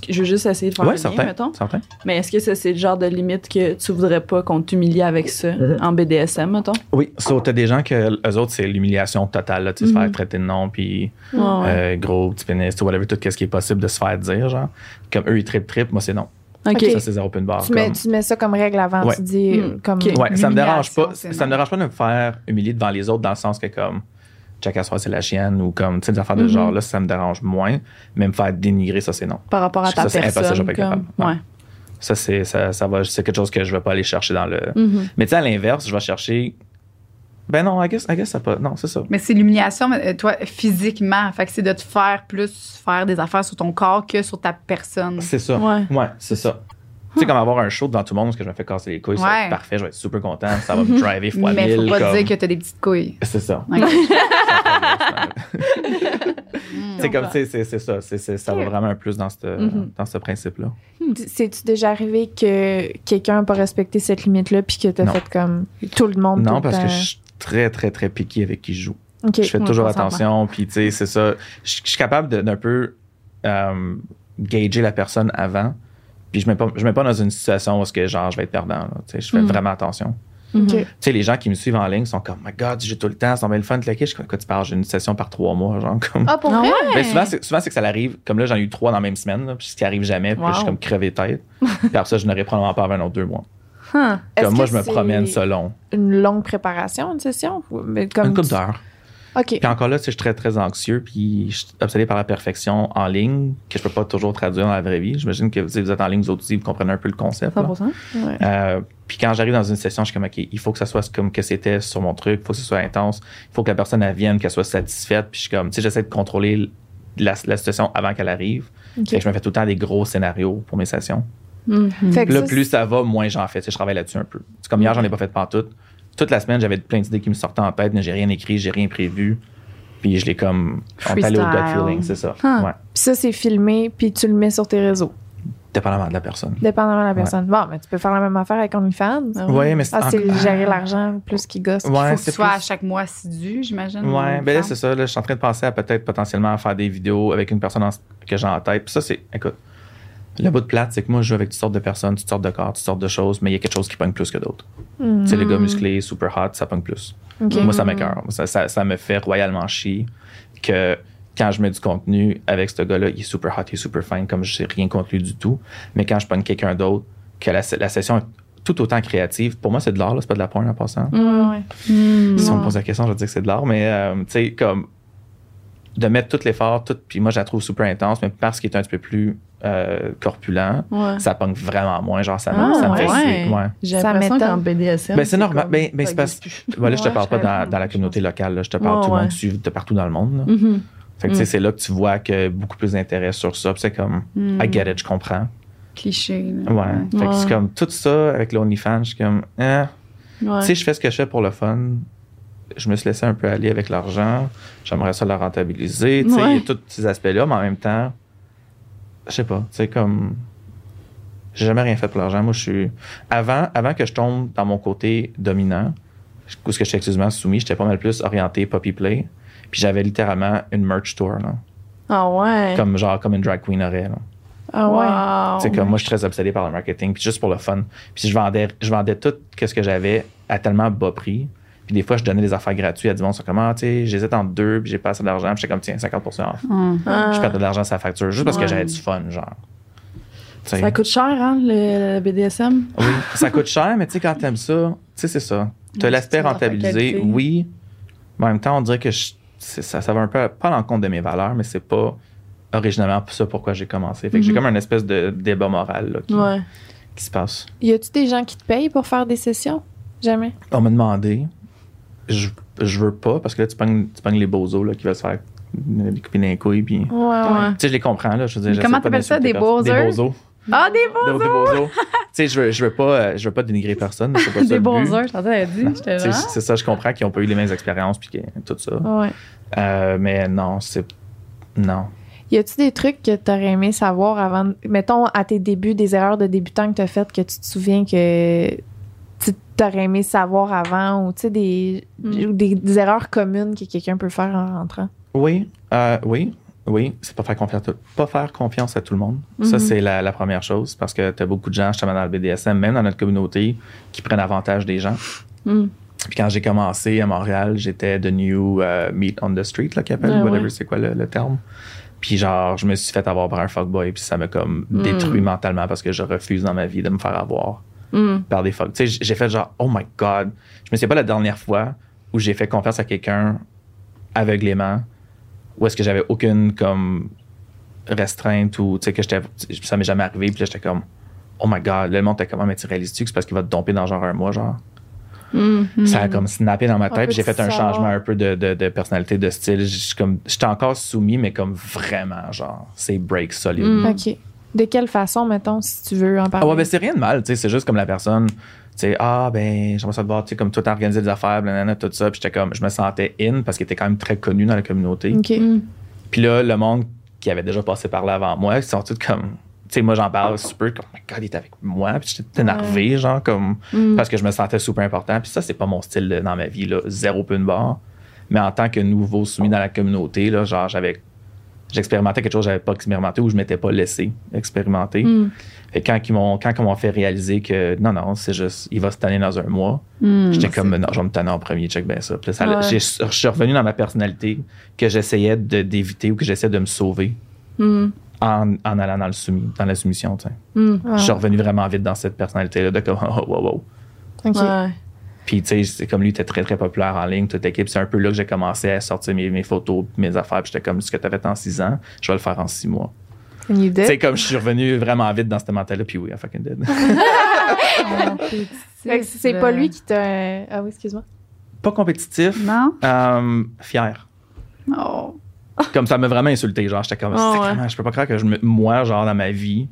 [SPEAKER 6] Je veux juste essayer de faire
[SPEAKER 5] Ouais,
[SPEAKER 6] le lien,
[SPEAKER 5] certain.
[SPEAKER 6] mettons.
[SPEAKER 5] certain.
[SPEAKER 6] Mais est-ce que ça, c'est le genre de limite que tu voudrais pas qu'on t'humilie avec ça
[SPEAKER 5] Mhm.
[SPEAKER 6] en BDSM, mettons?
[SPEAKER 5] Oui, sauf t'as des gens que eux autres, c'est l'humiliation totale, là, tu sais, se
[SPEAKER 6] Mhm.
[SPEAKER 5] faire traiter de nom, puis
[SPEAKER 6] ouais.
[SPEAKER 5] euh, gros, petit pénis, ou whatever, tout ce qui est possible de se faire dire, genre. Comme eux, ils trip trip, moi, c'est non.
[SPEAKER 6] OK.
[SPEAKER 4] Ok.
[SPEAKER 5] Ça, c'est zéro open bar.
[SPEAKER 4] Tu mets, tu mets ça comme règle avant.
[SPEAKER 5] Ouais.
[SPEAKER 4] Tu dis euh,
[SPEAKER 6] Mm.
[SPEAKER 4] comme.
[SPEAKER 6] Ok.
[SPEAKER 5] Ouais, ça me dérange pas. Ça me dérange pas de me faire humilier devant les autres dans le sens que comme Jack Assoir, c'est la chienne ou comme tu sais des affaires de
[SPEAKER 6] Mhm.
[SPEAKER 5] genre là, ça me dérange moins. Mais me faire dénigrer, ça c'est non.
[SPEAKER 6] Par rapport à ta
[SPEAKER 5] Ça, c'est impossible,
[SPEAKER 6] personne. comme-
[SPEAKER 5] capable.
[SPEAKER 6] Ouais.
[SPEAKER 5] Ça c'est ça, ça va quelque chose que je vais pas aller chercher dans le.
[SPEAKER 6] Mhm.
[SPEAKER 5] Mais tu sais à l'inverse, je vais chercher. Ben non, I guess, I guess ça pas. Non, c'est ça.
[SPEAKER 1] Mais c'est l'humiliation, euh, toi, physiquement. Fait que c'est de te faire plus faire des affaires sur ton corps que sur ta personne.
[SPEAKER 5] C'est ça.
[SPEAKER 6] Ouais.
[SPEAKER 5] Ouais, c'est ça. Tu sais, comme avoir un show devant tout le monde parce que je me fais casser les couilles, ça va
[SPEAKER 1] Ouais.
[SPEAKER 5] être parfait, je vais être super content, ça va me driver fois
[SPEAKER 1] Mais faut
[SPEAKER 5] mille,
[SPEAKER 1] pas
[SPEAKER 5] comme-
[SPEAKER 1] dire que t'as des petites couilles.
[SPEAKER 5] C'est ça. C'est comme, tu sais, c'est c'est ça. c'est c'est- ça va vraiment un plus dans ce
[SPEAKER 6] Mhm.
[SPEAKER 5] dans ce principe-là.
[SPEAKER 4] C'est-tu déjà arrivé que quelqu'un n'a pas respecté cette limite-là puis que t'as
[SPEAKER 5] Non.
[SPEAKER 4] fait comme tout le monde?
[SPEAKER 5] Non, parce que je suis très, très, très piqué avec qui je joue. Je fais
[SPEAKER 6] Ouais,
[SPEAKER 5] toujours attention, puis tu sais, c'est ça. Je je suis capable de- d'un peu euh, gager la personne avant, puis je ne mets, pas- je mets pas dans une situation où que, genre, je vais être perdant. là. Tu sais, je fais
[SPEAKER 6] Mm.
[SPEAKER 5] vraiment attention.
[SPEAKER 4] OK.
[SPEAKER 5] Tu sais, les gens qui me suivent en ligne sont comme, my God, j'ai tout le temps, c'est bien le fun de laquer. Je Écoute, tu parles, j'ai une session par trois mois, genre, comme.
[SPEAKER 4] Ah, pour
[SPEAKER 6] Ah
[SPEAKER 4] vrai?
[SPEAKER 5] Ben, souvent, c'est, souvent, c'est que ça arrive. Comme là, j'en ai eu trois dans la même semaine, là, puis ce qui arrive jamais, puis je suis comme crevé de tête. puis après ça, je n'aurais probablement pas avant un autre deux mois.
[SPEAKER 6] Huh.
[SPEAKER 4] Est-ce
[SPEAKER 5] Comme moi,
[SPEAKER 4] que
[SPEAKER 5] je me promène selon
[SPEAKER 4] Une longue préparation, une session? Comme
[SPEAKER 5] une couple
[SPEAKER 4] tu-
[SPEAKER 5] Puis encore là, je suis très, très anxieux, puis je suis obsédé par la perfection en ligne, que je peux pas toujours traduire dans la vraie vie. J'imagine que vous, vous êtes en ligne, vous autres aussi, vous comprenez un peu le concept. là.
[SPEAKER 6] 100%.
[SPEAKER 4] Ouais.
[SPEAKER 5] Euh, puis quand j'arrive dans une session, je suis comme, OK, il faut que ça soit comme que c'était sur mon truc, il faut que ce soit intense, il faut que la personne, elle vienne, qu'elle soit satisfaite, puis je suis comme, tu sais, j'essaie de contrôler la, la situation avant qu'elle arrive.
[SPEAKER 4] OK.
[SPEAKER 5] Fait que je me fais tout le temps des gros scénarios pour mes sessions.
[SPEAKER 4] Fait que
[SPEAKER 5] Puis là,
[SPEAKER 4] ça,
[SPEAKER 5] plus ça va, moins j'en fais. Tu sais, je travaille là-dessus un peu. C'est comme hier, j'en ai pas fait pantoute. Toute la semaine, j'avais plein d'idées qui me sortaient en tête, mais j'ai rien écrit, j'ai rien prévu. Puis je l'ai comme. On est allé au gut feeling, c'est ça.
[SPEAKER 6] Huh.
[SPEAKER 5] Ouais.
[SPEAKER 4] Puis ça, c'est filmé, puis tu le mets sur tes réseaux,
[SPEAKER 5] Dépendamment de la personne.
[SPEAKER 4] dépendamment de la personne. Bon, mais tu peux faire la même affaire avec OnlyFans.
[SPEAKER 5] Ouais, mais c'est.
[SPEAKER 4] Ah, c'est gérer l'argent plus qu'il gosse.
[SPEAKER 5] Ouais,
[SPEAKER 1] Faut que tu sois à
[SPEAKER 5] plus-
[SPEAKER 1] chaque mois assidu, j'imagine.
[SPEAKER 5] Ouais,
[SPEAKER 1] ou
[SPEAKER 5] ben là, c'est ça. Là, je suis en train de penser à peut-être potentiellement à faire des vidéos avec une personne en- que j'ai en tête. Puis ça, c'est. Écoute, le bout de plate, c'est que moi, je joue avec toutes sortes de personnes, toutes sortes de corps, toutes sortes de choses, mais il y a quelque chose qui pogne plus que d'autres.
[SPEAKER 4] Hmm.
[SPEAKER 5] Tu sais, les gars musclés, super hot, ça pogne plus. Moi, ça m'écœure. Ça, ça, ça me fait royalement chier que quand je mets du contenu avec ce gars-là, il est super hot, il est super fine, comme je sais rien contre lui du tout. Mais quand je pogne quelqu'un d'autre, que la, la session est tout autant créative. Pour moi, c'est de l'art, c'est pas de la porn en passant.
[SPEAKER 6] Mm.
[SPEAKER 2] Ouais.
[SPEAKER 5] Si on me pose la question, je vais dire que c'est de l'art, mais euh, tu sais, comme de mettre tout l'effort, tout, puis moi, je la trouve super intense, mais parce qu'il est un petit peu plus euh, corpulent,
[SPEAKER 6] Ouais.
[SPEAKER 5] ça pogne vraiment moins. Genre, ça me,
[SPEAKER 6] Ah,
[SPEAKER 5] ça me fait
[SPEAKER 6] ouais.
[SPEAKER 5] ouais.
[SPEAKER 6] J'ai
[SPEAKER 2] Ça
[SPEAKER 6] l'impression
[SPEAKER 2] m'étonne.
[SPEAKER 6] qu'en BDSM.
[SPEAKER 5] Ben, c'est normal. Ben, ben,
[SPEAKER 6] ça
[SPEAKER 5] c'est parce-. Ouais, là, je te parle pas dans, dans la communauté locale. là. Je te parle
[SPEAKER 6] Ouais,
[SPEAKER 5] tout le monde suit de partout dans le monde.
[SPEAKER 6] Mhm.
[SPEAKER 5] Fait que, sais,
[SPEAKER 6] Mm.
[SPEAKER 5] c'est là que tu vois que beaucoup plus d'intérêt sur ça. C'est comme,
[SPEAKER 1] Mm.
[SPEAKER 5] I get it, je comprends.
[SPEAKER 1] Cliché. là.
[SPEAKER 5] Ouais. Fait que c'est comme tout ça avec l'OnlyFans, je suis comme, eh.
[SPEAKER 6] Ouais.
[SPEAKER 5] Tu sais, je fais ce que je fais pour le fun. Je me suis laissé un peu aller avec l'argent. J'aimerais ça le rentabiliser. Tu sais, il y
[SPEAKER 6] Ouais.
[SPEAKER 5] a tous ces aspects-là, mais en même temps, je sais pas. Tu sais, comme. J'ai jamais rien fait pour l'argent. Moi, je suis. Avant, avant que je tombe dans mon côté dominant, où ce que j'étais exclusivement soumis, j'étais pas mal plus orienté puppy play. Puis j'avais littéralement une merch store, là.
[SPEAKER 6] Ah ouais.
[SPEAKER 5] Comme, genre, comme une drag queen aurait, là.
[SPEAKER 2] Ah ouais.
[SPEAKER 6] Wow.
[SPEAKER 5] C'est comme moi, je suis très obsédé par le marketing, puis juste pour le fun. Puis je vendais, je vendais tout ce que j'avais à tellement bas prix. Puis des fois, je donnais des affaires gratuites à du monde. C'est comme, ah, tu sais, j'hésite entre deux, puis j'ai pas assez d'argent. Puis j'étais comme, tiens, 50 off.
[SPEAKER 1] Mm.
[SPEAKER 6] Ah.
[SPEAKER 5] Je perdais de l'argent sur la facture juste parce que j'avais du fun, genre.
[SPEAKER 6] Ça coûte cher, hein, le, BDSM?
[SPEAKER 5] Oui, ça coûte cher, mais tu sais, quand t'aimes ça, tu sais, c'est ça. T'as l'aspect
[SPEAKER 1] une
[SPEAKER 5] rentabilisé, oui. Mais en même temps, on dirait que je- c'est- ça, ça va un peu pas à l'encontre de mes valeurs, mais c'est pas originalement ça pourquoi j'ai commencé. Fait que j'ai
[SPEAKER 6] Mhm.
[SPEAKER 5] comme un espèce de débat moral là, qui,
[SPEAKER 6] Ouais.
[SPEAKER 5] qui se passe.
[SPEAKER 2] Y a-tu des gens qui te payent pour faire des sessions? Jamais.
[SPEAKER 5] On m'a demandé, je, je veux pas, parce que là, tu pognes, tu pognes les bozos là, qui veulent se faire copines d'un couille, puis. Tu
[SPEAKER 2] Ouais, ouais.
[SPEAKER 5] sais, je les comprends, là. Je veux dire,
[SPEAKER 1] Mais comment t'appelles ça, des bozos?
[SPEAKER 5] Des bozos.
[SPEAKER 1] Ah, des
[SPEAKER 5] Des, des bozos. tu sais, je veux, je veux pas, euh, je veux pas dénigrer personne. C'est pas
[SPEAKER 1] Des heures, je
[SPEAKER 5] Tu sais,
[SPEAKER 1] là.
[SPEAKER 5] C'est ça, je comprends qu'ils ont pas eu les mêmes expériences, puis tout ça.
[SPEAKER 2] Ouais.
[SPEAKER 5] Euh, mais non, c'est. Non.
[SPEAKER 2] Y a-tu des trucs que t'aurais aimé savoir avant, mettons, à tes débuts, des erreurs de débutant que t'as faites que tu te souviens que tu t'aurais aimé savoir avant ou, tu sais, des,
[SPEAKER 6] Mm.
[SPEAKER 2] des, des erreurs communes que quelqu'un peut faire en rentrant?
[SPEAKER 5] Oui, euh, oui, oui. C'est pas faire confiance, à tout- pas faire confiance à tout le monde. Ça,
[SPEAKER 6] Mhm.
[SPEAKER 5] c'est la, la première chose parce que tu as beaucoup de gens, justement, dans le BDSM, même dans notre communauté, qui prennent avantage des gens.
[SPEAKER 6] Mm.
[SPEAKER 5] Puis quand j'ai commencé à Montréal, j'étais the new euh, meat on the street, là, qu'ils appellent,
[SPEAKER 6] Ah,
[SPEAKER 5] whatever,
[SPEAKER 6] ouais.
[SPEAKER 5] c'est quoi le, le terme. Puis genre, je me suis fait avoir par un fuckboy, puis ça m'a comme
[SPEAKER 6] Mm.
[SPEAKER 5] détruit mentalement parce que je refuse dans ma vie de me faire avoir
[SPEAKER 6] Mm.
[SPEAKER 5] par des. Tu sais, j'ai fait genre, oh my god. Je me souviens pas la dernière fois où j'ai fait confiance à quelqu'un aveuglément, où est-ce que j'avais aucune comme restreinte ou tu sais que j'étais ça m'est jamais arrivé puis là j'étais comme oh my god là, le monde était comme Ah, mais tu réalises-tu que c'est parce qu'il va te domper dans genre un mois genre?
[SPEAKER 6] Mm.
[SPEAKER 5] ça a comme snappé dans ma tête puis j'ai fait un
[SPEAKER 2] savoir?
[SPEAKER 5] changement un peu de, de, de personnalité de style Je suis comme j'étais encore soumis mais comme vraiment genre c'est break solide
[SPEAKER 6] Mm.
[SPEAKER 2] OK. De quelle façon, mettons, si tu veux en parler?
[SPEAKER 5] ah ouais, ben c'est rien de mal, tu sais, c'est juste comme la personne, tu sais, ah ben, j'aimerais ça te voir, tu sais, comme toi, t'as organisé des affaires, blablabla, tout ça, puis j'étais comme, je me sentais in parce qu'il était quand même très connu dans la communauté.
[SPEAKER 2] OK.
[SPEAKER 6] Mm.
[SPEAKER 5] Puis là, le monde qui avait déjà passé par là avant moi, ils sont tous comme, tu sais, moi j'en parle super, comme, oh my god, il est avec moi, puis j'étais énervé, genre, comme,
[SPEAKER 6] Mm.
[SPEAKER 5] parce que je me sentais super important, puis ça, c'est pas mon style dans ma vie, là, zéro peu de barre. Mais en tant que nouveau soumis dans la communauté, là, genre, j'avais. J'expérimentais quelque chose que j'avais pas expérimenté ou je m'étais pas laissé expérimenter.
[SPEAKER 6] Mm.
[SPEAKER 5] Et quand ils m'ont quand ils m'ont fait réaliser que non, non, c'est juste, il va se tanner dans un mois,
[SPEAKER 1] Mm.
[SPEAKER 5] j'étais comme, non, je vais me tanner en premier, check bien ça. Puis là, ça-
[SPEAKER 6] Ouais.
[SPEAKER 5] j'ai- je suis revenu dans ma personnalité que j'essayais de- d'éviter ou que j'essayais de me sauver
[SPEAKER 6] Mm.
[SPEAKER 5] en, en allant dans, le soumis, dans la soumission. tu sais. Je suis revenu vraiment vite dans cette personnalité-là de comme, oh, wow, wow.
[SPEAKER 2] OK.
[SPEAKER 6] Ouais.
[SPEAKER 5] Puis, tu sais, c'est comme lui était très, très populaire en ligne, toute l'équipe. C'est un peu là que j'ai commencé à sortir mes, mes photos, mes affaires. Puis j'étais comme, ce que tu as fait en six ans, je vais le faire en six mois. Sais, comme je suis revenu vraiment vite dans cette mentalité-là, puis oui, I fucking did.
[SPEAKER 2] C'est pas lui qui t'a. Ah oui, excuse-moi.
[SPEAKER 5] Pas compétitif,
[SPEAKER 1] Non?
[SPEAKER 5] euh, fier.
[SPEAKER 1] Oh.
[SPEAKER 5] Comme ça m'a vraiment insulté. Genre, j'étais comme, c'est
[SPEAKER 6] ouais.
[SPEAKER 5] vraiment- je peux pas croire que je me- moi, genre, dans ma vie,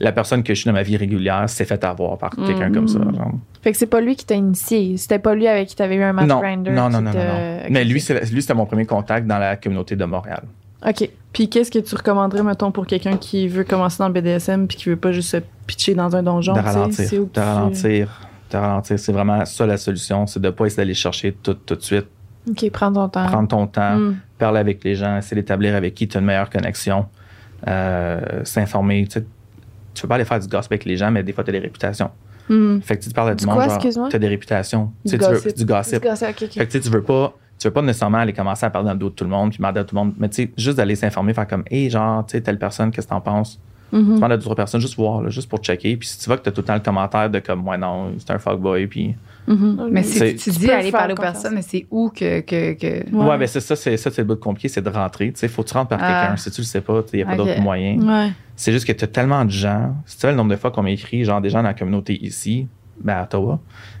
[SPEAKER 5] la personne que je suis dans ma vie régulière s'est fait avoir par quelqu'un
[SPEAKER 6] Mm.
[SPEAKER 5] comme ça. genre.
[SPEAKER 2] Fait que c'est pas lui qui t'a initié. C'était pas lui avec qui t'avais eu un match
[SPEAKER 5] Non,
[SPEAKER 2] grinder.
[SPEAKER 5] non, non, non, non, non. Mais lui, c'est- lui, c'était mon premier contact dans la communauté de Montréal.
[SPEAKER 2] OK.
[SPEAKER 6] Puis qu'est-ce que tu recommanderais, mettons, pour quelqu'un qui veut commencer dans le BDSM puis qui veut pas juste se pitcher dans un donjon?
[SPEAKER 5] de ralentir. De
[SPEAKER 6] tu-
[SPEAKER 5] ralentir. De ralentir. C'est vraiment ça la solution. C'est de pas essayer d'aller chercher tout, tout de suite.
[SPEAKER 2] OK, prends ton temps.
[SPEAKER 5] Prendre ton temps,
[SPEAKER 6] Mm.
[SPEAKER 5] parler avec les gens, essayer d'établir avec qui tu as une meilleure connexion, euh, s'informer. Tu, sais, tu peux pas aller faire du gossip avec les gens, mais des fois, tu as des réputations.
[SPEAKER 6] Mm.
[SPEAKER 5] Fait que tu parles à du
[SPEAKER 2] Du
[SPEAKER 5] monde, tu as des réputations.
[SPEAKER 6] Du
[SPEAKER 5] Tu sais, tu veux-
[SPEAKER 6] gossip.
[SPEAKER 5] du gossip. Fait que tu sais, tu veux pas. Tu veux pas nécessairement aller commencer à parler dans le dos de tout le monde puis demander à tout le monde. Mais tu sais, juste d'aller s'informer, faire comme, hey, genre, tu sais, telle personne, qu'est-ce que t'en penses?
[SPEAKER 6] Mhm.
[SPEAKER 5] Demande à d'autres personnes, juste voir, là, juste pour checker. Puis si tu vois que tu as tout le temps le commentaire de comme, ouais, non, c'est un fuckboy, puis.
[SPEAKER 6] Mhm.
[SPEAKER 1] Mais tu
[SPEAKER 2] tu
[SPEAKER 1] dis aller parler aux personnes, mais c'est où que. que, que...
[SPEAKER 5] Ouais,
[SPEAKER 6] Ouais.
[SPEAKER 5] ben c'est ça, c'est ça, c'est le bout de compliqué, c'est de rentrer. Tu sais, faut que tu rentres par
[SPEAKER 1] Ah.
[SPEAKER 5] quelqu'un. Si tu le sais pas, il n'y a pas d'autre moyen.
[SPEAKER 6] Ouais.
[SPEAKER 5] C'est juste que tu as tellement de gens. Si tu vois le nombre de fois qu'on m'écrit, genre des gens dans la communauté ici, ben à Ottawa,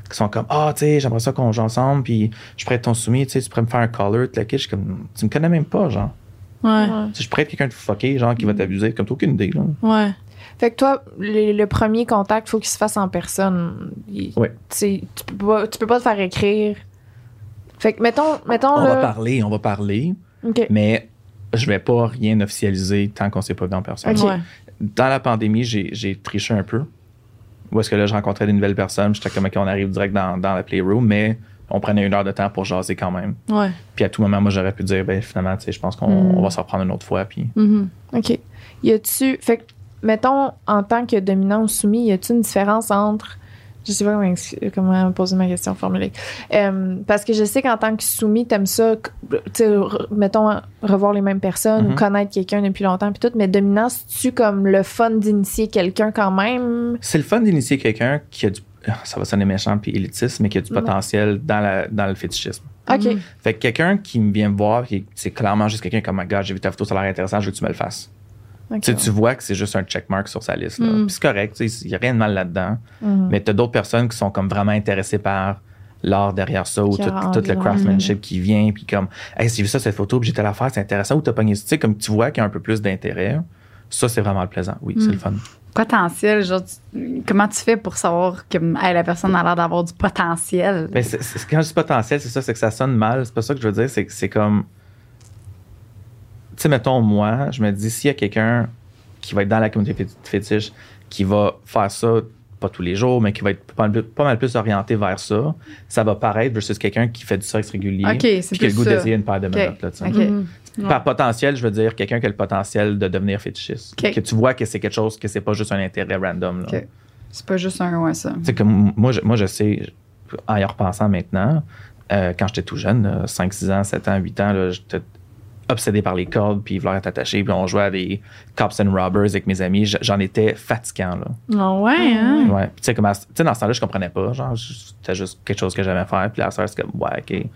[SPEAKER 5] qui sont comme Ah, tu sais, j'aimerais ça qu'on joue ensemble, puis je pourrais être ton soumis, tu sais, tu pourrais me faire un Je suis comme, tu me connais même pas, genre.
[SPEAKER 6] Ouais.
[SPEAKER 5] Tu sais, je pourrais être quelqu'un de fucké, genre, qui va t'abuser, comme t'as aucune idée, là.
[SPEAKER 6] Ouais.
[SPEAKER 2] Fait que toi, le, le premier contact, faut qu'il se fasse en personne. Il-. Tu peux pas, tu peux pas te faire écrire. Fait que mettons, mettons
[SPEAKER 5] On
[SPEAKER 2] là.
[SPEAKER 5] va parler, on va parler,
[SPEAKER 2] OK.
[SPEAKER 5] mais je vais pas rien officialiser tant qu'on s'est pas vu en personne.
[SPEAKER 2] Ok.
[SPEAKER 6] Ouais.
[SPEAKER 5] Dans la pandémie, j'ai j'ai triché un peu. Où est-ce que là, je rencontrais des nouvelles personnes, j'étais comme, OK, on arrive direct dans, dans la playroom, mais on prenait une heure de temps pour jaser quand même.
[SPEAKER 6] Ouais.
[SPEAKER 5] Puis à tout moment, moi, j'aurais pu dire, ben finalement, tu sais, je pense qu'on
[SPEAKER 2] Mm.
[SPEAKER 5] on va s'en reprendre une autre fois. Puis
[SPEAKER 6] Mhm.
[SPEAKER 2] OK. Y a-tu. Fait que, mettons, en tant que dominant ou soumis, y a-tu une différence entre. Je sais pas comment, comment poser ma question formulée. Euh, parce que je sais qu'en tant que soumis, t'aimes ça, mettons, revoir les mêmes personnes ou
[SPEAKER 5] Mhm.
[SPEAKER 2] connaître quelqu'un depuis longtemps, puis tout. Mais dominant, c'est-tu comme le fun d'initier quelqu'un quand même?
[SPEAKER 5] c'est le fun d'initier quelqu'un qui a du. Ça va sonner méchant puis élitiste, mais qui a du potentiel dans, la, dans le fétichisme.
[SPEAKER 2] OK.
[SPEAKER 5] Fait que quelqu'un qui me vient me voir, c'est clairement juste quelqu'un comme, my God, j'ai vu ta photo, ça a l'air intéressant, je veux que tu me le fasses.
[SPEAKER 2] OK.
[SPEAKER 5] Tu tu vois que c'est juste un checkmark sur sa liste. là.
[SPEAKER 6] Mm.
[SPEAKER 5] Puis c'est correct, tu il n'y a rien de mal là-dedans.
[SPEAKER 2] Mhm.
[SPEAKER 5] Mais tu as d'autres personnes qui sont comme vraiment intéressées par l'art derrière ça ou tout, tout le craftsmanship qui vient puis comme hey j'ai vu ça cette photo puis j'étais à la faire c'est intéressant ou t'as pogné tu sais comme tu vois qu'il y a un peu plus d'intérêt ça c'est vraiment le plaisant oui c'est
[SPEAKER 6] Mm.
[SPEAKER 5] le fun
[SPEAKER 1] Potentiel, genre, tu- comment tu fais pour savoir que hey, la personne a l'air d'avoir du potentiel?
[SPEAKER 5] Mais c'est- c'est- quand je dis potentiel, c'est ça, c'est que ça sonne mal. C'est pas ça que je veux dire. C'est que c'est comme. Sais, mettons, moi, je me dis, s'il y a quelqu'un qui va être dans la communauté fé- fétiche, qui va faire ça, pas tous les jours, mais qui va être pas mal, pas mal plus orienté vers ça, ça va paraître versus quelqu'un qui fait du sexe régulier.
[SPEAKER 1] OK, c'est
[SPEAKER 5] Puis qui a le goût d'essayer une paire de
[SPEAKER 1] OK.
[SPEAKER 5] menottes. Là, tu sais.
[SPEAKER 1] OK.
[SPEAKER 6] Mhm.
[SPEAKER 5] Par potentiel, je veux dire quelqu'un qui a le potentiel de devenir fétichiste.
[SPEAKER 1] OK.
[SPEAKER 5] Que tu vois que c'est quelque chose, que c'est pas juste un intérêt random.
[SPEAKER 1] C'est pas juste un ouais, ça.
[SPEAKER 5] Tu sais, comme moi, je, moi, je sais, en y repensant maintenant, euh, quand j'étais tout jeune, là, 5, 6 ans, 7 ans, 8 ans, là, j'étais obsédé par les cordes, puis vouloir être attaché, puis on jouait à des Cops and Robbers avec mes amis. J'en étais fatigant, là.
[SPEAKER 6] Ah ouais, hein?
[SPEAKER 5] Ouais. Puis Tu sais, comme à- tu sais, dans ce temps-là, je comprenais pas. Genre, c'était juste quelque chose que j'aimais faire. Puis la soeur, c'est comme, ouais, OK.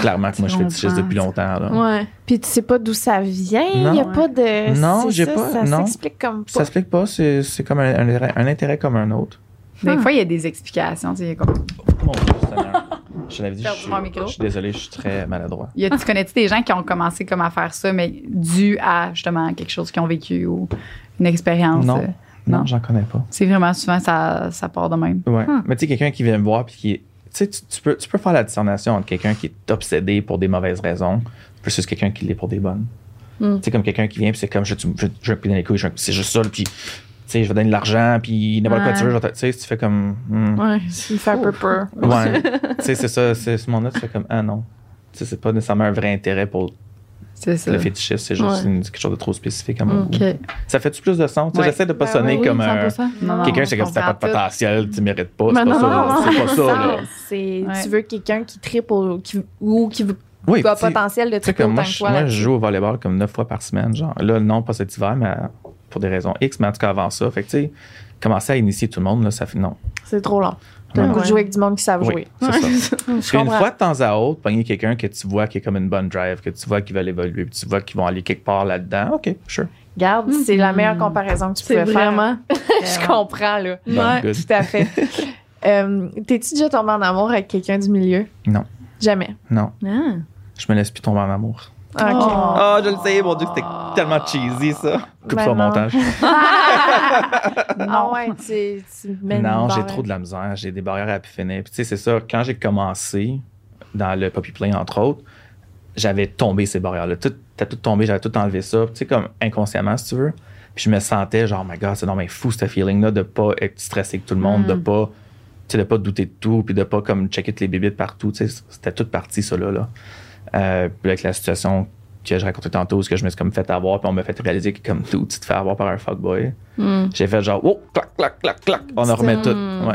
[SPEAKER 5] Clairement que moi, je fais fétichiste depuis longtemps, là.
[SPEAKER 6] Ouais.
[SPEAKER 2] Puis tu sais pas d'où ça vient? Il
[SPEAKER 5] Non.
[SPEAKER 2] y a pas de.
[SPEAKER 5] Non, j'ai
[SPEAKER 2] ça,
[SPEAKER 5] pas-
[SPEAKER 2] Ça
[SPEAKER 5] non.
[SPEAKER 2] s'explique comme
[SPEAKER 5] Ça
[SPEAKER 2] pas.
[SPEAKER 5] s'explique pas, c'est c'est comme un, un intérêt- un intérêt comme un autre.
[SPEAKER 1] Des fois, il y a des explications. tu sais, il y a comme-
[SPEAKER 5] Mon Dieu, Seigneur. Je l'avais dit, je suis, je suis désolé, je suis très maladroit.
[SPEAKER 1] il y a- tu connais-tu des gens qui ont commencé comme à faire ça, mais dû à justement quelque chose qu'ils ont vécu ou une expérience?
[SPEAKER 5] Non.
[SPEAKER 1] euh,
[SPEAKER 5] Non,
[SPEAKER 1] Non?
[SPEAKER 5] j'en connais pas.
[SPEAKER 1] C'est vraiment souvent, ça, ça part de même.
[SPEAKER 5] Ouais. Mais tu sais, quelqu'un qui vient me voir puis qui est. Tu sais, tu, tu peux, tu peux faire la discernement entre quelqu'un qui est obsédé pour des mauvaises raisons versus quelqu'un qui l'est pour des bonnes.
[SPEAKER 6] Hmm.
[SPEAKER 5] Tu sais, comme quelqu'un qui vient puis c'est comme je, je, dans les couilles, je- c'est juste ça, puis sais, je vais donner de l'argent, puis n'importe quoi
[SPEAKER 1] Ouais.
[SPEAKER 5] tu veux, je vais te- tu sais, tu fais comme. hmm.
[SPEAKER 6] Ouais.
[SPEAKER 2] Il fait un peu peur.
[SPEAKER 5] Ouais. tu sais, c'est ça, c'est ce moment-là, tu fais comme, ah non. Tu sais, c'est pas nécessairement un vrai intérêt pour le fétichisme, c'est juste
[SPEAKER 6] Ouais.
[SPEAKER 5] une- quelque chose de trop spécifique à mon
[SPEAKER 6] Mm.
[SPEAKER 5] goût.
[SPEAKER 1] OK.
[SPEAKER 5] Ça fait-tu plus de sens? Tu sais,
[SPEAKER 1] Ouais.
[SPEAKER 5] J'essaie de pas
[SPEAKER 2] Ben
[SPEAKER 5] sonner
[SPEAKER 2] oui,
[SPEAKER 5] comme un.
[SPEAKER 6] 100%.
[SPEAKER 1] Non, non.
[SPEAKER 5] Quelqu'un, c'est comme si t'as pas de potentiel, tu mérites pas. C'est pas
[SPEAKER 6] non,
[SPEAKER 5] ça. C'est pas ça,
[SPEAKER 1] Ouais.
[SPEAKER 2] Tu veux quelqu'un qui tripe ou qui, ou qui
[SPEAKER 5] Oui,
[SPEAKER 2] a potentiel de
[SPEAKER 5] comme
[SPEAKER 2] autant
[SPEAKER 5] moi,
[SPEAKER 2] que toi.
[SPEAKER 5] moi, je joue au volleyball comme neuf fois par semaine. Genre. Là, non, pas cet hiver, mais pour des raisons X, mais en tout cas avant ça. Fait que, tu sais, commencer à initier tout le monde, là, ça fait non.
[SPEAKER 2] C'est trop long. T'as le
[SPEAKER 5] Ouais.
[SPEAKER 2] goût de jouer avec du monde qui savent
[SPEAKER 5] Oui,
[SPEAKER 2] jouer.
[SPEAKER 5] c'est ça. Une fois de temps à autre, pogner quelqu'un que tu vois qui est comme une bonne drive, que tu vois qui veulent évoluer, puis tu vois qu'ils vont aller quelque part là-dedans. OK, sure.
[SPEAKER 2] Regarde, c'est la meilleure comparaison que tu pouvais faire.
[SPEAKER 6] vraiment.
[SPEAKER 2] Je comprends, là.
[SPEAKER 5] Bon,
[SPEAKER 6] Ouais.
[SPEAKER 2] Tout à fait. Euh, T'es-tu déjà tombé en amour avec quelqu'un du milieu?
[SPEAKER 5] Non.
[SPEAKER 2] Jamais.
[SPEAKER 5] Non,
[SPEAKER 6] Ah.
[SPEAKER 5] je me laisse plus tomber en amour.
[SPEAKER 2] Ah, ok.
[SPEAKER 6] Oh.
[SPEAKER 5] Je le sais, mon Dieu, c'était tellement cheesy, ça. Coupe
[SPEAKER 2] Ben
[SPEAKER 5] ça au
[SPEAKER 2] non.
[SPEAKER 5] montage.
[SPEAKER 2] Ah ouais, tu, tu mets une
[SPEAKER 5] Non, j'ai trop de la misère. J'ai des barrières à pu finir. Puis tu sais, c'est ça. Quand j'ai commencé dans le Poppy Play, entre autres, j'avais tombé ces barrières-là. Tout, t'as tout tombé, j'avais tout enlevé ça. Tu sais, comme inconsciemment, si tu veux. Puis je me sentais genre, oh my God, c'est non mais fou ce feeling-là de pas être stressé avec tout le monde, de pas, tu sais, de pas douter de tout, puis de pas comme checker toutes les bébites partout. Tu sais, c'était toute partie, ça là. là. Euh, puis avec la situation que je racontais tantôt, ce que je me suis comme fait avoir, puis on m'a fait réaliser que comme tout, tu te fais avoir par un fuckboy.
[SPEAKER 6] Hmm.
[SPEAKER 5] J'ai fait genre, oh, clac, clac, clac, clac. On en remet tout.
[SPEAKER 6] Hmm.
[SPEAKER 5] Ouais.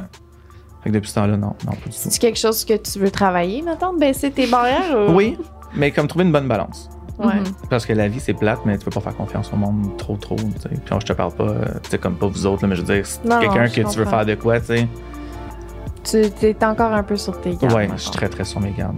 [SPEAKER 5] Fait que depuis ce temps-là, non, non, pas du tout.
[SPEAKER 2] C'est quelque chose que tu veux travailler, maintenant, de baisser tes barrières? ou-
[SPEAKER 5] Oui, mais comme trouver une bonne balance.
[SPEAKER 2] Ouais.
[SPEAKER 6] Mhm.
[SPEAKER 5] Parce que la vie, c'est plate, mais tu peux pas faire confiance au monde trop, trop. Puis je te parle pas, euh, tu sais, comme pas vous autres, là, mais je veux dire, si
[SPEAKER 2] Non,
[SPEAKER 5] quelqu'un
[SPEAKER 2] non,
[SPEAKER 5] que tu veux faire de quoi, tu sais.
[SPEAKER 2] Tu t'es encore un peu sur tes gardes.
[SPEAKER 5] Ouais, je suis très, très sur mes gardes.